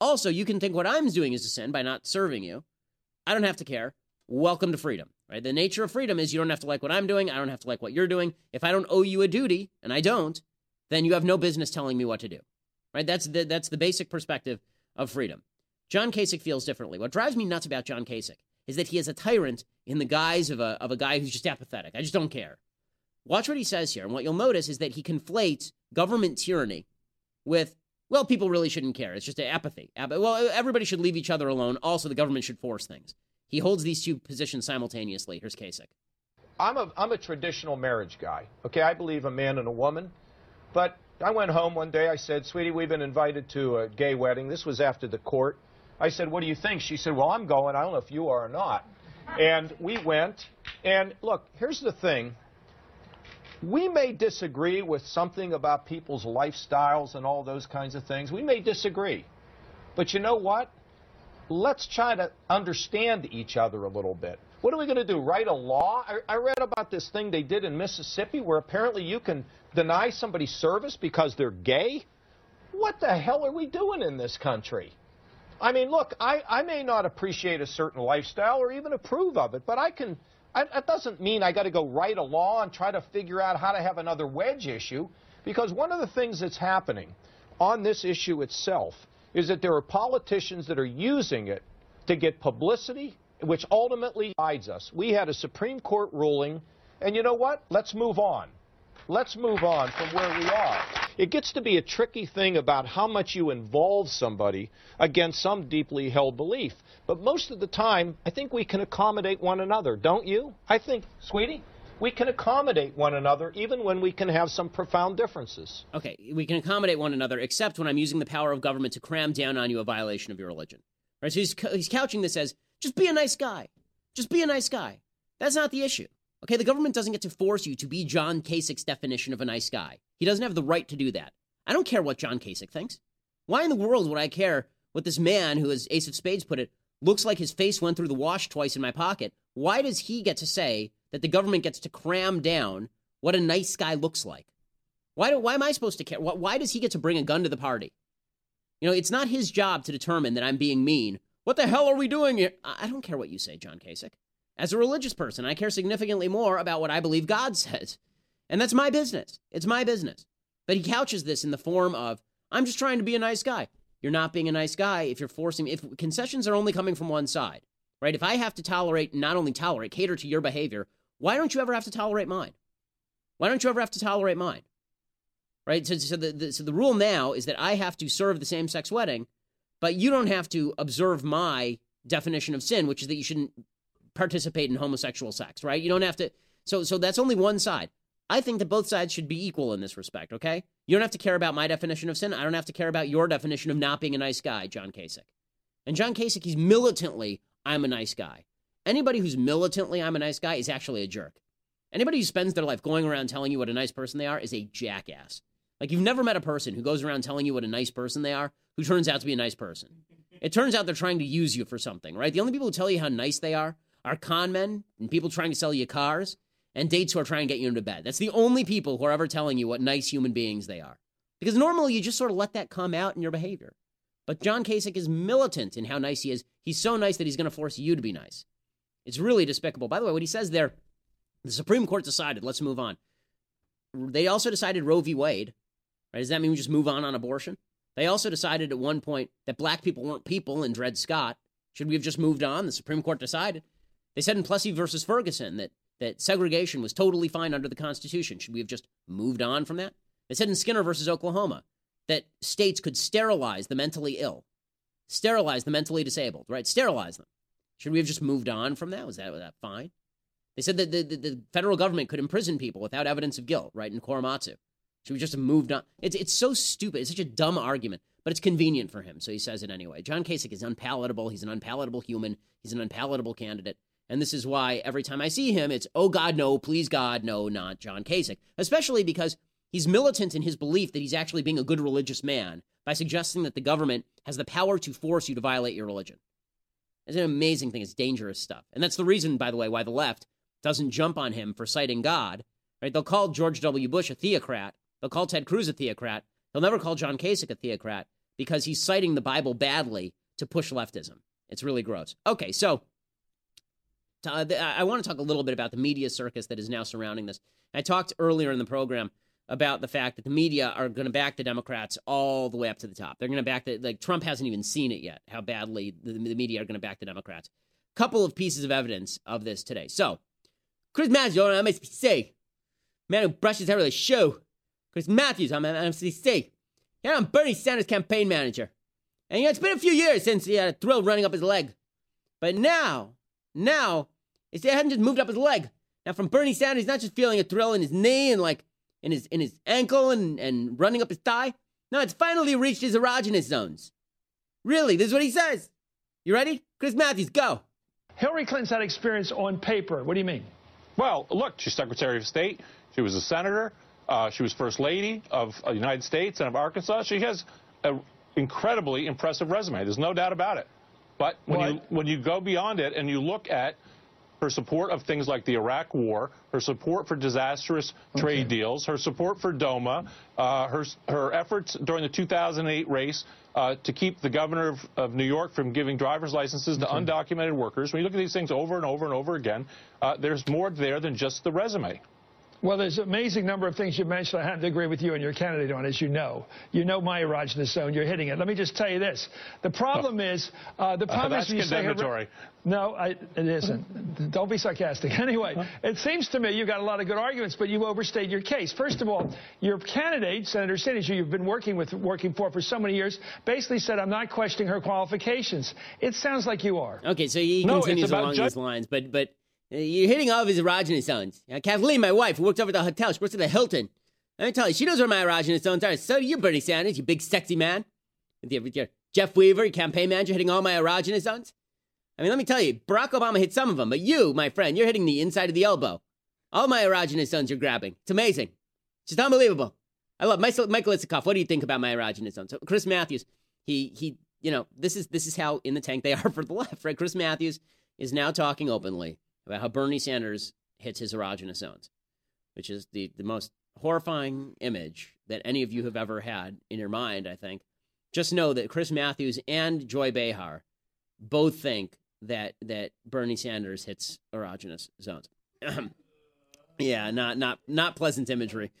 Speaker 1: Also, you can think what I'm doing is a sin by not serving you. I don't have to care. Welcome to freedom. Right? The nature of freedom is you don't have to like what I'm doing. I don't have to like what you're doing. If I don't owe you a duty, and I don't, then you have no business telling me what to do. Right? That's the, that's the basic perspective of freedom. John Kasich feels differently. What drives me nuts about John Kasich is that he is a tyrant in the guise of a, of a guy who's just apathetic. I just don't care. Watch what he says here. And what you'll notice is that he conflates government tyranny with well, people really shouldn't care. It's just apathy. Well, everybody should leave each other alone. Also, the government should force things. He holds these two positions simultaneously. Here's Kasich.
Speaker 13: I'm a, I'm a traditional marriage guy. Okay, I believe a man and a woman. But I went home one day. I said, Sweetie, we've been invited to a gay wedding. This was after the court. I said, What do you think? She said, Well, I'm going. I don't know if you are or not. And we went. And look, here's the thing we may disagree with something about people's lifestyles and all those kinds of things. We may disagree. But you know what? Let's try to understand each other a little bit. What are we going to do? Write a law? I, I, read about this thing they did in Mississippi where apparently you can deny somebody service because they're gay. What the hell are we doing in this country? I mean, look, I, I may not appreciate a certain lifestyle or even approve of it, but I can I, that doesn't mean I got to go write a law and try to figure out how to have another wedge issue, because one of the things that's happening on this issue itself is that there are politicians that are using it to get publicity, which ultimately guides us. We had a Supreme Court ruling, and you know what? Let's move on. Let's move on from where we are. It gets to be a tricky thing about how much you involve somebody against some deeply held belief. But most of the time, I think we can accommodate one another, don't you? I think, sweetie, we can accommodate one another even when we can have some profound differences.
Speaker 1: Okay, we can accommodate one another except when I'm using the power of government to cram down on you a violation of your religion. Right? So he's, he's couching this as just be a nice guy. Just be a nice guy. That's not the issue. Okay, the government doesn't get to force you to be John Kasich's definition of a nice guy. He doesn't have the right to do that. I don't care what John Kasich thinks. Why in the world would I care what this man, who, as Ace of Spades put it, looks like his face went through the wash twice in my pocket? Why does he get to say that the government gets to cram down what a nice guy looks like? Why, do, why am I supposed to care? Why, why does he get to bring a gun to the party? You know, it's not his job to determine that I'm being mean. What the hell are we doing here? I don't care what you say, John Kasich. As a religious person, I care significantly more about what I believe God says. And that's my business. It's my business. But he couches this in the form of, I'm just trying to be a nice guy. You're not being a nice guy if you're forcing, if concessions are only coming from one side, right? If I have to tolerate, not only tolerate, cater to your behavior, why don't you ever have to tolerate mine? Why don't you ever have to tolerate mine? Right? So, so, the, the, so the rule now is that I have to serve the same sex wedding, but you don't have to observe my definition of sin, which is that you shouldn't participate in homosexual sex, right? You don't have to. So, so that's only one side. I think that both sides should be equal in this respect, okay? You don't have to care about my definition of sin. I don't have to care about your definition of not being a nice guy, John Kasich. And John Kasich, he's militantly, I'm a nice guy. Anybody who's militantly, I'm a nice guy, is actually a jerk. Anybody who spends their life going around telling you what a nice person they are is a jackass. Like, you've never met a person who goes around telling you what a nice person they are who turns out to be a nice person. It turns out they're trying to use you for something, right? The only people who tell you how nice they are are con men and people trying to sell you cars and dates who are trying to get you into bed. That's the only people who are ever telling you what nice human beings they are. Because normally you just sort of let that come out in your behavior. But John Kasich is militant in how nice he is. He's so nice that he's going to force you to be nice. It's really despicable. By the way, what he says there, the Supreme Court decided, let's move on. They also decided Roe v. Wade. Right? Does that mean we just move on on abortion? They also decided at one point that black people weren't people in Dred Scott. Should we have just moved on? The Supreme Court decided. They said in Plessy versus Ferguson that, that segregation was totally fine under the Constitution. Should we have just moved on from that? They said in Skinner versus Oklahoma that states could sterilize the mentally ill, sterilize the mentally disabled, right? Sterilize them. Should we have just moved on from that? Was that, was that fine? They said that the, the, the federal government could imprison people without evidence of guilt, right? In Korematsu. Should we just have moved on? It's, it's so stupid. It's such a dumb argument, but it's convenient for him, so he says it anyway. John Kasich is unpalatable. He's an unpalatable human. He's an unpalatable candidate. And this is why every time I see him, it's, oh God, no, please God, no, not John Kasich. Especially because he's militant in his belief that he's actually being a good religious man by suggesting that the government has the power to force you to violate your religion. It's an amazing thing. It's dangerous stuff. And that's the reason, by the way, why the left doesn't jump on him for citing God. Right? They'll call George W. Bush a theocrat. They'll call Ted Cruz a theocrat. They'll never call John Kasich a theocrat because he's citing the Bible badly to push leftism. It's really gross. Okay, so uh, I want to talk a little bit about the media circus that is now surrounding this. I talked earlier in the program about the fact that the media are going to back the Democrats all the way up to the top. They're going to back the like Trump hasn't even seen it yet how badly the, the media are going to back the Democrats. Couple of pieces of evidence of this today. So, Chris Matthews, must say, man who brushes hair with a shoe. Chris Matthews, I'm MCC. Yeah, I'm Bernie Sanders' campaign manager. And know, it's been a few years since he had a thrill running up his leg. But now, now, it hadn't just moved up his leg. Now, from Bernie Sanders, he's not just feeling a thrill in his knee and like in his in his ankle and, and running up his thigh. No, it's finally reached his erogenous zones. Really, this is what he says. You ready? Chris Matthews, go.
Speaker 15: Hillary Clinton's had experience on paper. What do you mean?
Speaker 16: Well, look, she's Secretary of State. She was a senator. Uh, she was First Lady of the United States and of Arkansas. She has an incredibly impressive resume. There's no doubt about it. But when you when you go beyond it and you look at her support of things like the Iraq War, her support for disastrous okay. trade deals, her support for DOMA, uh, her her efforts during the 2008 race uh, to keep the governor of, of, New York from giving driver's licenses okay. to undocumented workers. When you look at these things over and over and over again, uh, there's more there than just the resume.
Speaker 15: Well, there's an amazing number of things you mentioned I have to agree with you and your candidate on, as you know. You know my erogenous zone. You're hitting it. Let me just tell you this. The problem oh. is, uh, the problem
Speaker 16: uh,
Speaker 15: is...
Speaker 16: That's condemnatory.
Speaker 15: no, I, it isn't. Don't be sarcastic. Anyway, it seems to me you've got a lot of good arguments, but you've overstayed your case. First of all, your candidate, Senator Sinnich, who you've been working with, working for for so many years, basically said, I'm not questioning her qualifications. It sounds like you are.
Speaker 1: Okay, so he no, continues along those lines, but... but uh, Uh, you're hitting all of his erogenous zones. Now, Kathleen, my wife, who works over at the hotel, she works at the Hilton. Let me tell you, she knows where my erogenous zones are. So do you, Bernie Sanders, you big sexy man. With your, with your Jeff Weaver, your campaign manager, hitting all my erogenous zones. I mean, let me tell you, Barack Obama hit some of them, but you, my friend, you're hitting the inside of the elbow. All my erogenous zones you're grabbing. It's amazing. It's just unbelievable. I love Michael, Michael Isikoff. What do you think about my erogenous zones? So Chris Matthews, he he, you know, this is this is how in the tank they are for the left, right? Chris Matthews is now talking openly about how Bernie Sanders hits his erogenous zones, which is the the most horrifying image that any of you have ever had in your mind. I think. Just know that Chris Matthews and Joy Behar both think that that Bernie Sanders hits erogenous zones. yeah, not not not pleasant imagery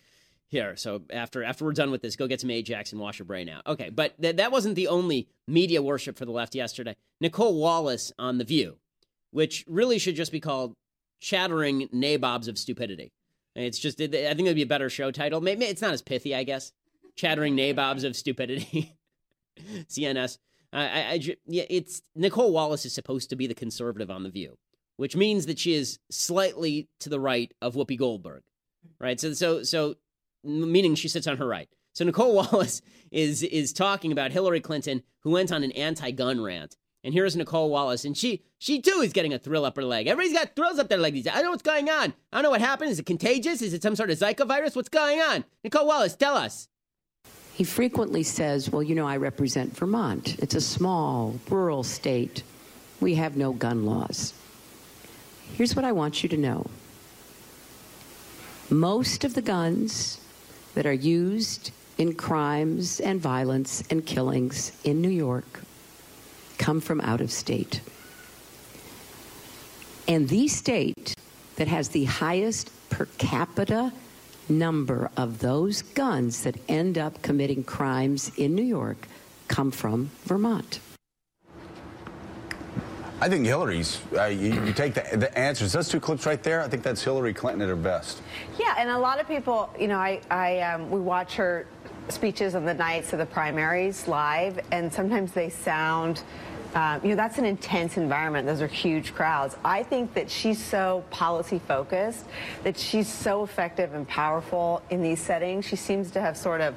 Speaker 1: here. So after after we're done with this, go get some Ajax and wash your brain out. Okay, but th- that wasn't the only media worship for the left yesterday. Nicolle Wallace on The View, which really should just be called "Chattering Nabobs of Stupidity." It's just I think it'd be a better show title. Maybe it's not as pithy, I guess. "Chattering Nabobs of Stupidity." CNS. I, I, I, yeah, it's Nicolle Wallace is supposed to be the conservative on the View, which means that she is slightly to the right of Whoopi Goldberg, right? So, so, so, meaning she sits on her right. So Nicolle Wallace is is talking about Hillary Clinton, who went on an anti-gun rant, and here's Nicolle Wallace, and she she too is getting a thrill up her leg. Everybody's got thrills up their leg these days. I don't know what's going on. I don't know what happened. Is it contagious? Is it some sort of Zika virus? What's going on? Nicolle Wallace, tell us.
Speaker 17: He frequently says, Well, you know, I represent Vermont. It's a small, rural state. We have no gun laws. Here's what I want you to know most of the guns that are used in crimes and violence and killings in New York come from out of state. And the state that has the highest per capita number of those guns that end up committing crimes in New York come from Vermont.
Speaker 18: I think Hillary's. Uh, you, you, take the, the, answers. Those two clips right there. I think that's Hillary Clinton at her best.
Speaker 19: Yeah, and a lot of people, you know, I, I um, we watch her speeches on the nights of the primaries live, and sometimes they sound um, you know, that's an intense environment. Those are huge crowds. I think that she's so policy focused, that she's so effective and powerful in these settings. She seems to have sort of,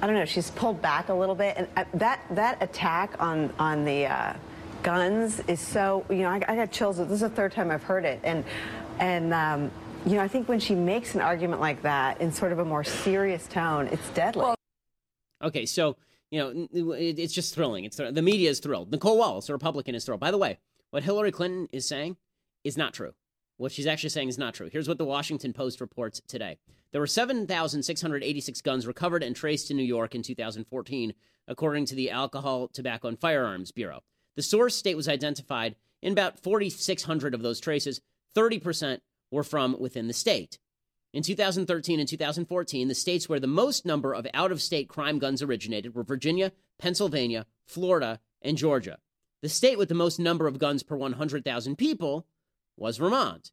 Speaker 19: I don't know, she's pulled back a little bit. And uh, that, that attack on, on the uh, guns is so, you know, I, I, got chills. This is the third time I've heard it. And, and, um, you know, I think when she makes an argument like that in sort of a more serious tone, it's deadly.
Speaker 1: Okay, so you know, it's just thrilling. It's the media is thrilled. Nicolle Wallace, a Republican, is thrilled. By the way, what Hillary Clinton is saying is not true. What she's actually saying is not true. Here's what the Washington Post reports today. There were 7,686 guns recovered and traced in New York in 2014, according to the Alcohol, Tobacco, and Firearms Bureau. The source state was identified in about 4,600 of those traces. 30% were from within the state. In 2013 and 2014, the states where the most number of out of state crime guns originated were Virginia, Pennsylvania, Florida, and Georgia. The state with the most number of guns per 100,000 people was Vermont.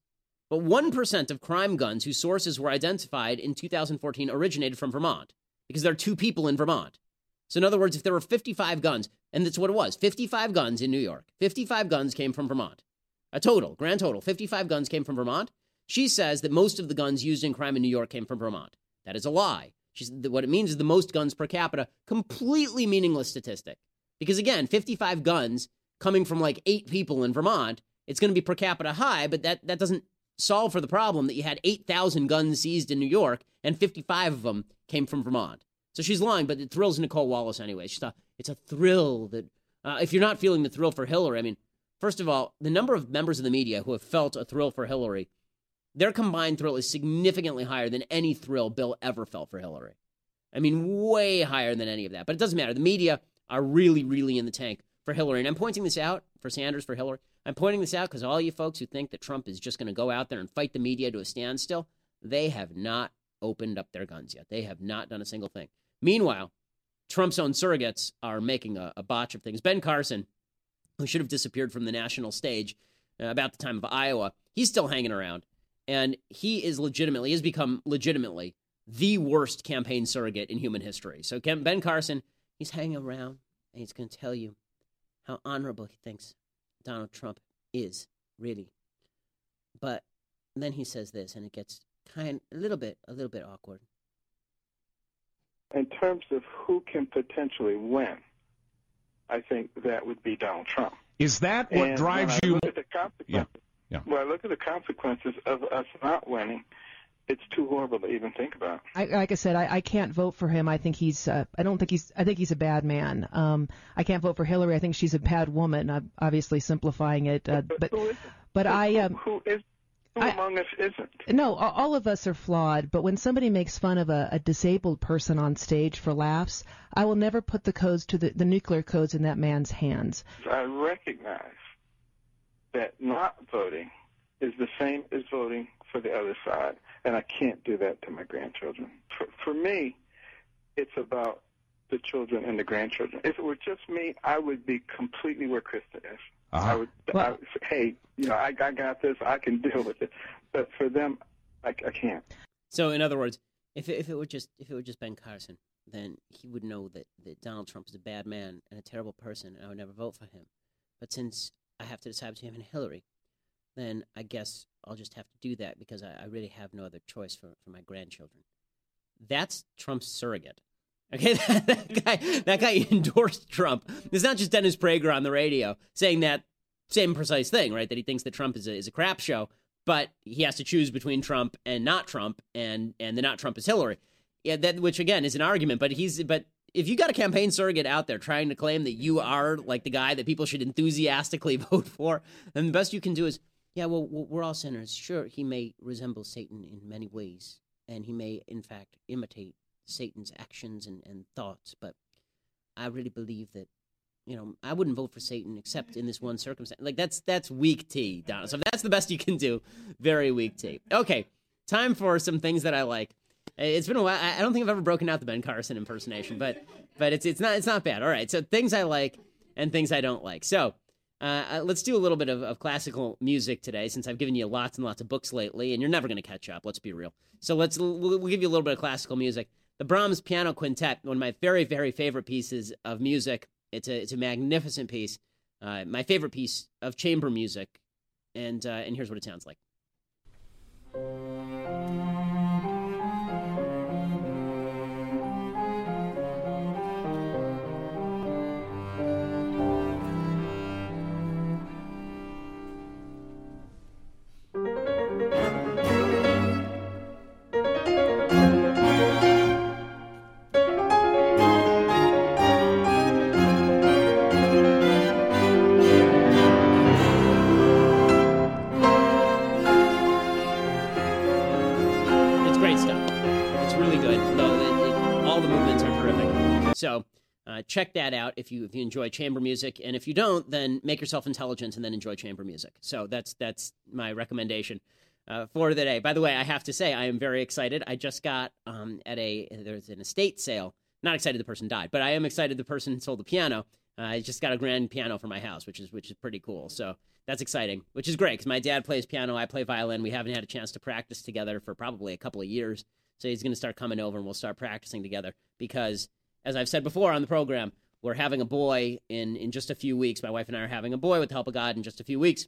Speaker 1: But 1% of crime guns whose sources were identified in 2014 originated from Vermont because there are two people in Vermont. So, in other words, if there were 55 guns, and that's what it was 55 guns in New York, 55 guns came from Vermont. A total, grand total, 55 guns came from Vermont. She says that most of the guns used in crime in New York came from Vermont. That is a lie. What it means is the most guns per capita, completely meaningless statistic. Because again, 55 guns coming from like eight people in Vermont, it's going to be per capita high, but that, that doesn't solve for the problem that you had 8,000 guns seized in New York and 55 of them came from Vermont. So she's lying, but it thrills Nicolle Wallace anyway. It's a thrill that, uh, if you're not feeling the thrill for Hillary, I mean, first of all, the number of members of the media who have felt a thrill for Hillary their combined thrill is significantly higher than any thrill Bill ever felt for Hillary. I mean, way higher than any of that. But it doesn't matter. The media are really, really in the tank for Hillary. And I'm pointing this out for Sanders, for Hillary. I'm pointing this out because all you folks who think that Trump is just going to go out there and fight the media to a standstill, they have not opened up their guns yet. They have not done a single thing. Meanwhile, Trump's own surrogates are making a, a botch of things. Ben Carson, who should have disappeared from the national stage uh, about the time of Iowa, he's still hanging around and he is legitimately has become legitimately the worst campaign surrogate in human history. So Ben Carson, he's hanging around and he's going to tell you how honorable he thinks Donald Trump is, really. But then he says this, and it gets kind a little bit a little bit awkward.
Speaker 20: In terms of who can potentially win, I think that would be Donald Trump.
Speaker 21: Is that what
Speaker 20: and
Speaker 21: drives you?
Speaker 20: Look at the consequences.
Speaker 21: Yeah.
Speaker 16: Yeah.
Speaker 20: Well, look at the consequences of us not winning. It's too horrible to even think about.
Speaker 21: I, like I said, I, I can't vote for him. I think he's. Uh, I don't think he's. I think he's a bad man. Um, I can't vote for Hillary. I think she's a bad woman. I'm obviously simplifying it, uh, but but I. Um,
Speaker 20: who is who
Speaker 21: I-
Speaker 20: among us isn't?
Speaker 21: No, all of us are flawed, but when somebody makes fun of a, a disabled person on stage for laughs, I will never put the codes to the, the nuclear codes in that man's hands.
Speaker 20: I recognize that not voting is the same as voting for the other side, and I can't do that to my grandchildren. For, for me, it's about the children and the grandchildren. If it were just me, I would be completely where Krista is. Uh-huh. I would, I would say, hey, you know, I, I got this. I can deal with it. But for them, I, I can't.
Speaker 1: So, in other words, if it, if it were just if it were just Ben Carson, then he would know that, that Donald Trump is a bad man and a terrible person, and I would never vote for him. But since I have to decide between him and Hillary, then I guess I'll just have to do that because I, I really have no other choice for, for my grandchildren. That's Trump's surrogate. Okay, that, that guy that guy endorsed Trump. It's not just Dennis Prager on the radio saying that same precise thing, right? That he thinks that Trump is a, is a crap show, but he has to choose between Trump and not Trump, and and the not Trump is Hillary. Yeah, that which again is an argument, but he's but if you got a campaign surrogate out there trying to claim that you are like the guy that people should enthusiastically vote for, then the best you can do is, yeah, well, we're all sinners. Sure, he may resemble Satan in many ways, and he may, in fact, imitate Satan's actions and, and thoughts, but I really believe that, you know, I wouldn't vote for Satan except in this one circumstance. Like that's that's weak tea, Donna. So that's the best you can do, very weak tea. Okay, time for some things that I like. It's been a while. I don't think I've ever broken out the Ben Carson impersonation, but but it's it's not it's not bad. All right, so things I like and things I don't like. So uh, uh, let's do a little bit of, of classical music today, since I've given you lots and lots of books lately, and you're never going to catch up. Let's be real. So let's we'll, we'll give you a little bit of classical music. The Brahms Piano Quintet, one of my very very favorite pieces of music. It's a it's a magnificent piece. Uh, my favorite piece of chamber music, and uh, and here's what it sounds like. So uh, check that out if you if you enjoy chamber music, and if you don't, then make yourself intelligent and then enjoy chamber music. So that's that's my recommendation uh, for the day. By the way, I have to say I am very excited. I just got um, at a there's an estate sale. Not excited the person died, but I am excited the person sold the piano. Uh, I just got a grand piano for my house, which is which is pretty cool. So that's exciting, which is great because my dad plays piano, I play violin. We haven't had a chance to practice together for probably a couple of years. So he's going to start coming over and we'll start practicing together because, as I've said before on the program, we're having a boy in in just a few weeks. My wife and I are having a boy with the help of God in just a few weeks,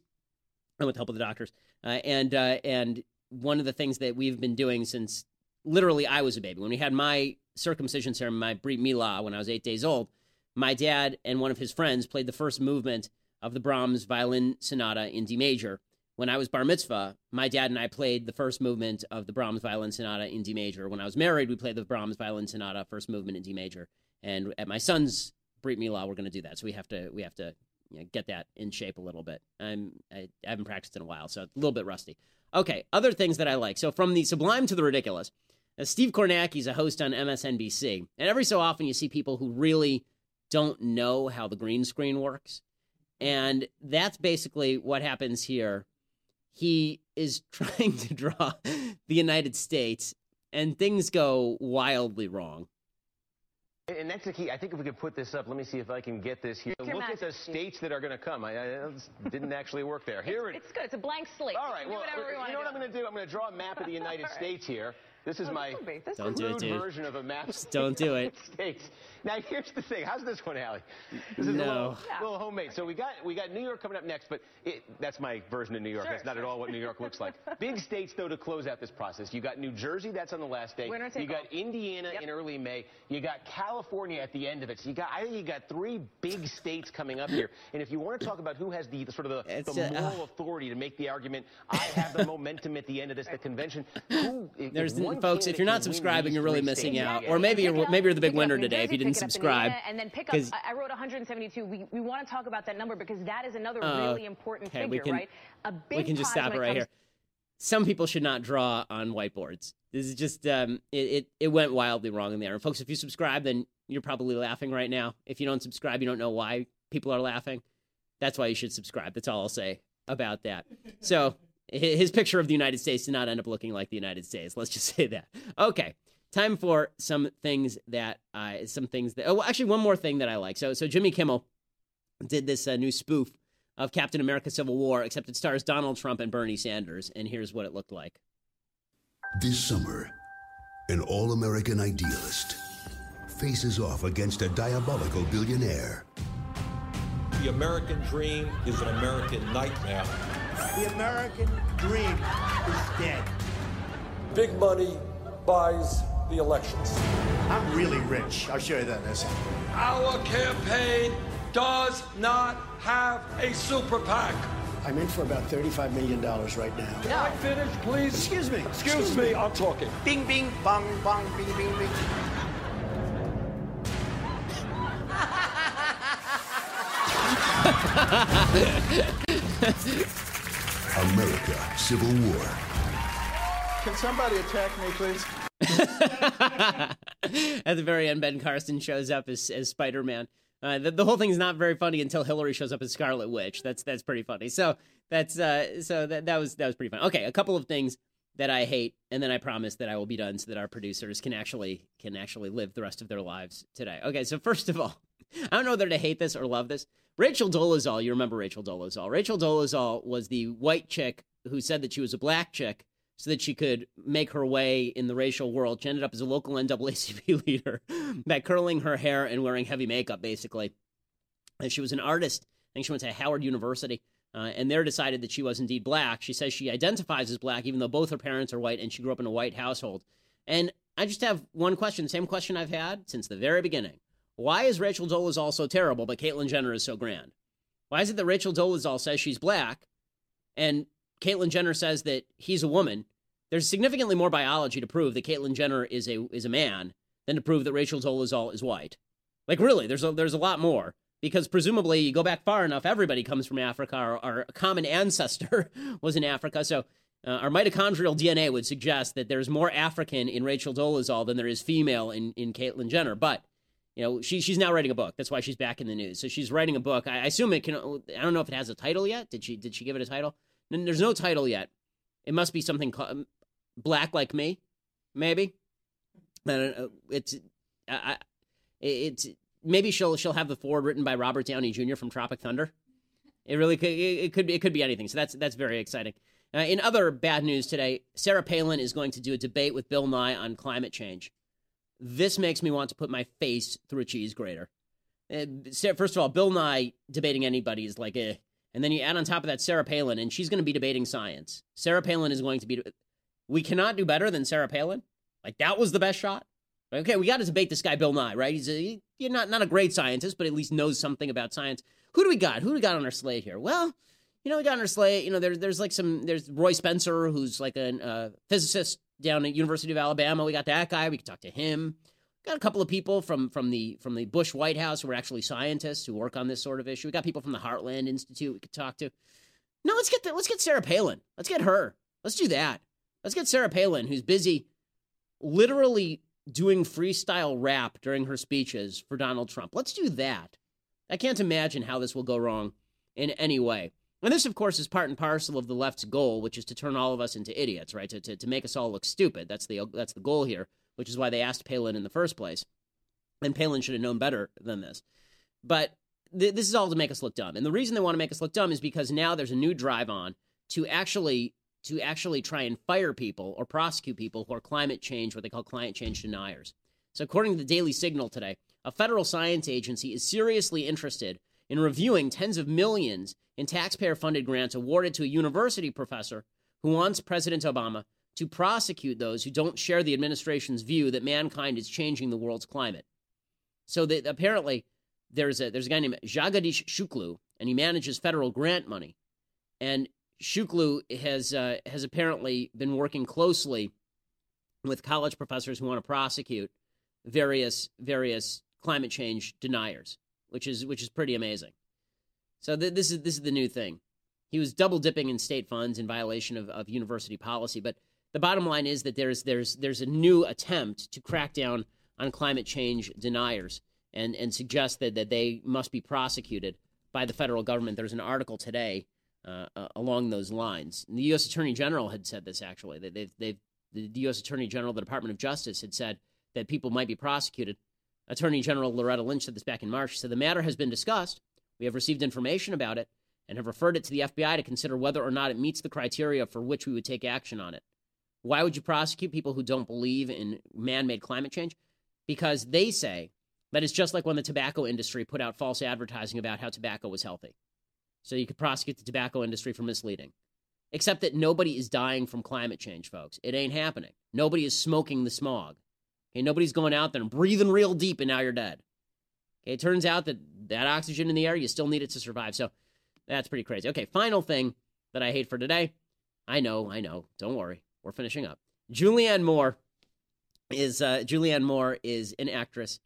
Speaker 1: and with the help of the doctors. Uh, and uh, and one of the things that we've been doing since literally I was a baby, when we had my circumcision ceremony, my brit milah, when I was eight days old, my dad and one of his friends played the first movement of the Brahms violin sonata in D major. When I was bar mitzvah, my dad and I played the first movement of the Brahms violin sonata in D major. When I was married, we played the Brahms violin sonata first movement in D major. And at my son's brit milah, we're going to do that. So we have to we have to you know, get that in shape a little bit. I'm I, I haven't practiced in a while, so a little bit rusty. Okay, other things that I like. So from the sublime to the ridiculous. Uh, Steve Kornacki is a host on MSNBC, and every so often you see people who really don't know how the green screen works. And that's basically what happens here. He is trying to draw the United States, and things go wildly wrong.
Speaker 22: And that's the key. I think if we could put this up, let me see if I can get this here.
Speaker 23: Your
Speaker 22: Look at the states that are going to come. I, I didn't actually work there. Here it
Speaker 23: It's good. It's a blank slate.
Speaker 22: All
Speaker 23: We
Speaker 22: right.
Speaker 23: can do
Speaker 22: Well,
Speaker 23: whatever we
Speaker 22: you know what I'm going to do? I'm going to draw a map of the United
Speaker 23: All right.
Speaker 22: States here. This is
Speaker 1: Oh,
Speaker 22: my
Speaker 1: this will be- this Don't do it, dude.
Speaker 22: version of a map.
Speaker 1: Just don't do it.
Speaker 22: States. Now here's the thing. How's this one, Allie? This is a
Speaker 1: No.
Speaker 22: little, little homemade. So we got we got New York coming up next, but it, that's my version of New York.
Speaker 4: Sure,
Speaker 22: that's not at all what New York looks like. Big states though to close out this process. You got New Jersey. That's on the last day.
Speaker 4: Winner take
Speaker 22: you got Indiana in early May. You got California at the end of it. So you got I think you got three big states coming up here. And if you want to talk about who has the, the sort of the,
Speaker 1: It's,
Speaker 22: the
Speaker 1: uh,
Speaker 22: moral authority to make the argument, I have the momentum at the end of this. The convention. Who,
Speaker 1: There's
Speaker 22: one
Speaker 1: folks. If you're not
Speaker 22: candidate can win
Speaker 1: subscribing, you're really missing out. Or maybe you're maybe you're the big
Speaker 24: Pick it up
Speaker 1: winner today if you didn't
Speaker 24: pick it up
Speaker 1: subscribe.
Speaker 24: And then pick up. I wrote 172. We, we want to talk about that number because that is another
Speaker 1: Uh,
Speaker 24: really important
Speaker 1: okay,
Speaker 24: figure, right? A big
Speaker 1: we can just stop it right here. Some people should not draw on whiteboards. This is just um, it, it. It went wildly wrong in there. And folks, if you subscribe, then you're probably laughing right now. If you don't subscribe, you don't know why people are laughing. That's why you should subscribe. That's all I'll say about that. So his picture of the United States did not end up looking like the United States. Let's just say that. Okay, time for some things that uh, some things that. Oh, actually, one more thing that I like. So so Jimmy Kimmel did this uh, new spoof of Captain America: Civil War, except it stars Donald Trump and Bernie Sanders, and here's what it looked like.
Speaker 23: This summer, an all American idealist faces off against a diabolical billionaire.
Speaker 25: The American dream is an American nightmare.
Speaker 26: The American dream is dead.
Speaker 25: Big money buys the elections.
Speaker 26: I'm really rich. I'll show you that in a second.
Speaker 25: Our campaign does not have a super PAC.
Speaker 26: I'm in for about $35 million right now.
Speaker 25: Can I finish, please?
Speaker 26: Excuse me.
Speaker 25: Excuse me, I'm talking.
Speaker 26: Bing, bing, bong, bong, bing, bing, bing.
Speaker 23: America Civil War.
Speaker 26: Can somebody attack me, please?
Speaker 1: At the very end, Ben Carson shows up as, as Spider Man. Uh, the, the whole thing is not very funny until Hillary shows up as Scarlet Witch. That's that's pretty funny. So that's uh, so that that was that was pretty fun. Okay, a couple of things that I hate, and then I promise that I will be done so that our producers can actually can actually live the rest of their lives today. Okay, so first of all, I don't know whether to hate this or love this. Rachel Dolezal, you remember Rachel Dolezal? Rachel Dolezal was the white chick who said that she was a black chick so that she could make her way in the racial world. She ended up as a local NAACP leader by curling her hair and wearing heavy makeup, basically. And she was an artist. I think she went to Howard University. Uh, and there decided that she was indeed black. She says she identifies as black, even though both her parents are white and she grew up in a white household. And I just have one question, same question I've had since the very beginning. Why is Rachel Dolezal so terrible, but Caitlyn Jenner is so grand? Why is it that Rachel Dolezal says she's black and Caitlyn Jenner says that he's a woman? There's significantly more biology to prove that Caitlyn Jenner is a is a man than to prove that Rachel Dolezal is white. Like really, there's a there's a lot more because presumably you go back far enough, everybody comes from Africa. Our, our common ancestor was in Africa, so uh, our mitochondrial DNA would suggest that there's more African in Rachel Dolezal than there is female in in Caitlyn Jenner. But you know, she she's now writing a book. That's why she's back in the news. So she's writing a book. I, I assume it can. I don't know if it has a title yet. Did she did she give it a title? There's no title yet. It must be something called Black Like Me, maybe. I don't know. It's I, it's maybe she'll she'll have the forward written by Robert Downey Jr. from Tropic Thunder. It really could it, it could be it could be anything. So that's that's very exciting. Uh, in other bad news today, Sarah Palin is going to do a debate with Bill Nye on climate change. This makes me want to put my face through a cheese grater. First of all, Bill Nye debating anybody is like eh. And then you add on top of that Sarah Palin, and she's going to be debating science. Sarah Palin is going to be. We cannot do better than Sarah Palin. Like that was the best shot. Okay, we got to debate this guy Bill Nye, right? He's a, he's not not a great scientist, but at least knows something about science. Who do we got? Who do we got on our slate here? Well, you know, we got on our slate. You know, there's there's like some there's Roy Spencer, who's like a uh, physicist down at University of Alabama. We got that guy. We could talk to him. Got a couple of people from from the from the Bush White House who are actually scientists who work on this sort of issue. We got people from the Heartland Institute we could talk to. No, let's get the, let's get Sarah Palin. Let's get her. Let's do that. Let's get Sarah Palin, who's busy literally doing freestyle rap during her speeches for Donald Trump. Let's do that. I can't imagine how this will go wrong in any way. And this, of course, is part and parcel of the left's goal, which is to turn all of us into idiots, right? To, to, to make us all look stupid. That's the that's the goal here, which is why they asked Palin in the first place. And Palin should have known better than this. But th- this is all to make us look dumb. And the reason they want to make us look dumb is because now there's a new drive on to actually to actually try and fire people or prosecute people who are climate change, what they call climate change deniers. So, according to the Daily Signal today, a federal science agency is seriously interested in reviewing tens of millions in taxpayer funded grants awarded to a university professor who wants President Obama to prosecute those who don't share the administration's view that mankind is changing the world's climate. So that apparently there's a there's a guy named Jagadish Shukla, and he manages federal grant money. And Shukla has uh, has apparently been working closely with college professors who want to prosecute various various climate change deniers, which is which is pretty amazing. So th- this is this is the new thing. He was double dipping in state funds in violation of, of university policy, but the bottom line is that there's there's there's a new attempt to crack down on climate change deniers and and suggest that, that they must be prosecuted by the federal government. There's an article today uh, along those lines. And the U.S. Attorney General had said this actually. That they've, they've the U.S. Attorney General, the Department of Justice, had said that people might be prosecuted. Attorney General Loretta Lynch said this back in March. She said the matter has been discussed. We have received information about it and have referred it to the FBI to consider whether or not it meets the criteria for which we would take action on it. Why would you prosecute people who don't believe in man made climate change? Because they say that it's just like when the tobacco industry put out false advertising about how tobacco was healthy. So you could prosecute the tobacco industry for misleading. Except that nobody is dying from climate change, folks. It ain't happening. Nobody is smoking the smog. Okay, nobody's going out there and breathing real deep and now you're dead. Okay, it turns out that that oxygen in the air, you still need it to survive. So that's pretty crazy. Okay, final thing that I hate for today. I know, I know. Don't worry. We're finishing up. Julianne Moore is uh, Julianne Moore is an actress,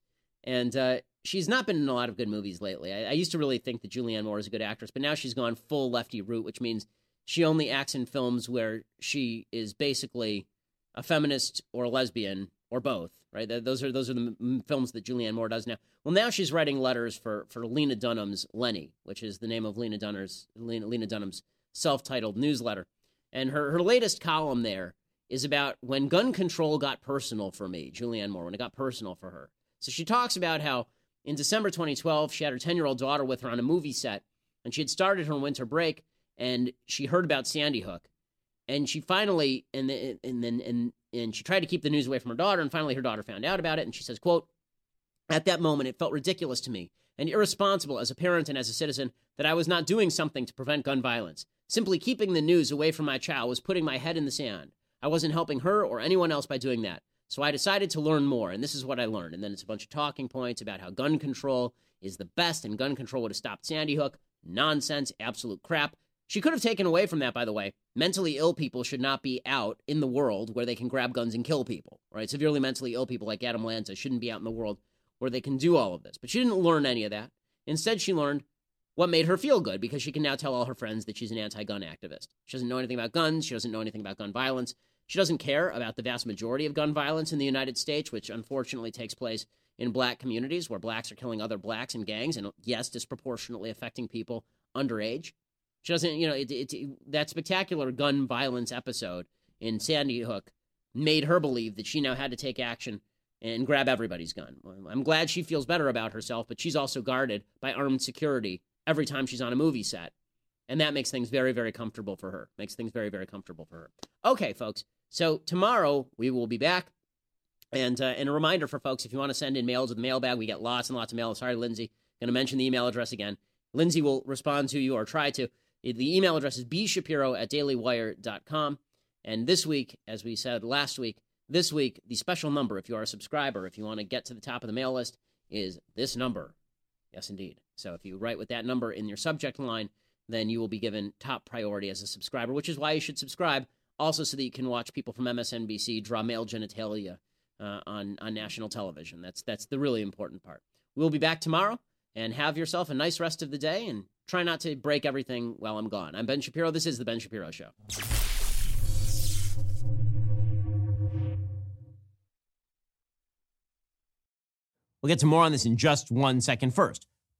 Speaker 1: and uh, she's not been in a lot of good movies lately. I, I, used to really think that Julianne Moore is a good actress, but now she's gone full lefty route, which means she only acts in films where she is basically a feminist or a lesbian or both. Right? Those are those are the films that Julianne Moore does now. Well, now she's writing letters for for Lena Dunham's Lenny, which is the name of Lena Dunham's Lena, Lena Dunham's self-titled newsletter. And her, her latest column there is about when gun control got personal for me, Julianne Moore, when it got personal for her. So she talks about how in December 2012, she had her 10 year old daughter with her on a movie set, and she had started her winter break, and she heard about Sandy Hook. And she finally, and then, and then, and, and she tried to keep the news away from her daughter, and finally her daughter found out about it, and she says, quote, at that moment, it felt ridiculous to me and irresponsible as a parent and as a citizen that I was not doing something to prevent gun violence. Simply keeping the news away from my child was putting my head in the sand. I wasn't helping her or anyone else by doing that. So I decided to learn more, and this is what I learned. And then it's a bunch of talking points about how gun control is the best and gun control would have stopped Sandy Hook. Nonsense, absolute crap. She could have taken away from that, by the way. Mentally ill people should not be out in the world where they can grab guns and kill people, right? Severely mentally ill people like Adam Lanza shouldn't be out in the world where they can do all of this. But she didn't learn any of that. Instead, she learned what made her feel good because she can now tell all her friends that she's an anti gun activist. She doesn't know anything about guns. She doesn't know anything about gun violence. She doesn't care about the vast majority of gun violence in the United States, which unfortunately takes place in black communities where blacks are killing other blacks in gangs and, yes, disproportionately affecting people underage. She doesn't, you know, it, it, it, that spectacular gun violence episode in Sandy Hook made her believe that she now had to take action and grab everybody's gun. I'm glad she feels better about herself, but she's also guarded by armed security every time she's on a movie set. And that makes things very, very comfortable for her. Makes things very, very comfortable for her. Okay, folks. So tomorrow we will be back. And, uh, and a reminder for folks if you want to send in mails with the mailbag, we get lots and lots of mail. Sorry, Lindsay. Going to mention the email address again. Lindsay will respond to you or try to. The email address is bshapiro at dailywire.com. And this week, as we said last week, this week, the special number, if you are a subscriber, if you want to get to the top of the mail list, is this number. Yes, indeed. So if you write with that number in your subject line, then you will be given top priority as a subscriber, which is why you should subscribe. Also, so that you can watch people from MSNBC draw male genitalia uh, on on national television. That's that's the really important part. We'll be back tomorrow, and have yourself a nice rest of the day, and try not to break everything while I'm gone. I'm Ben Shapiro. This is the Ben Shapiro Show. We'll get to more on this in just one second. First,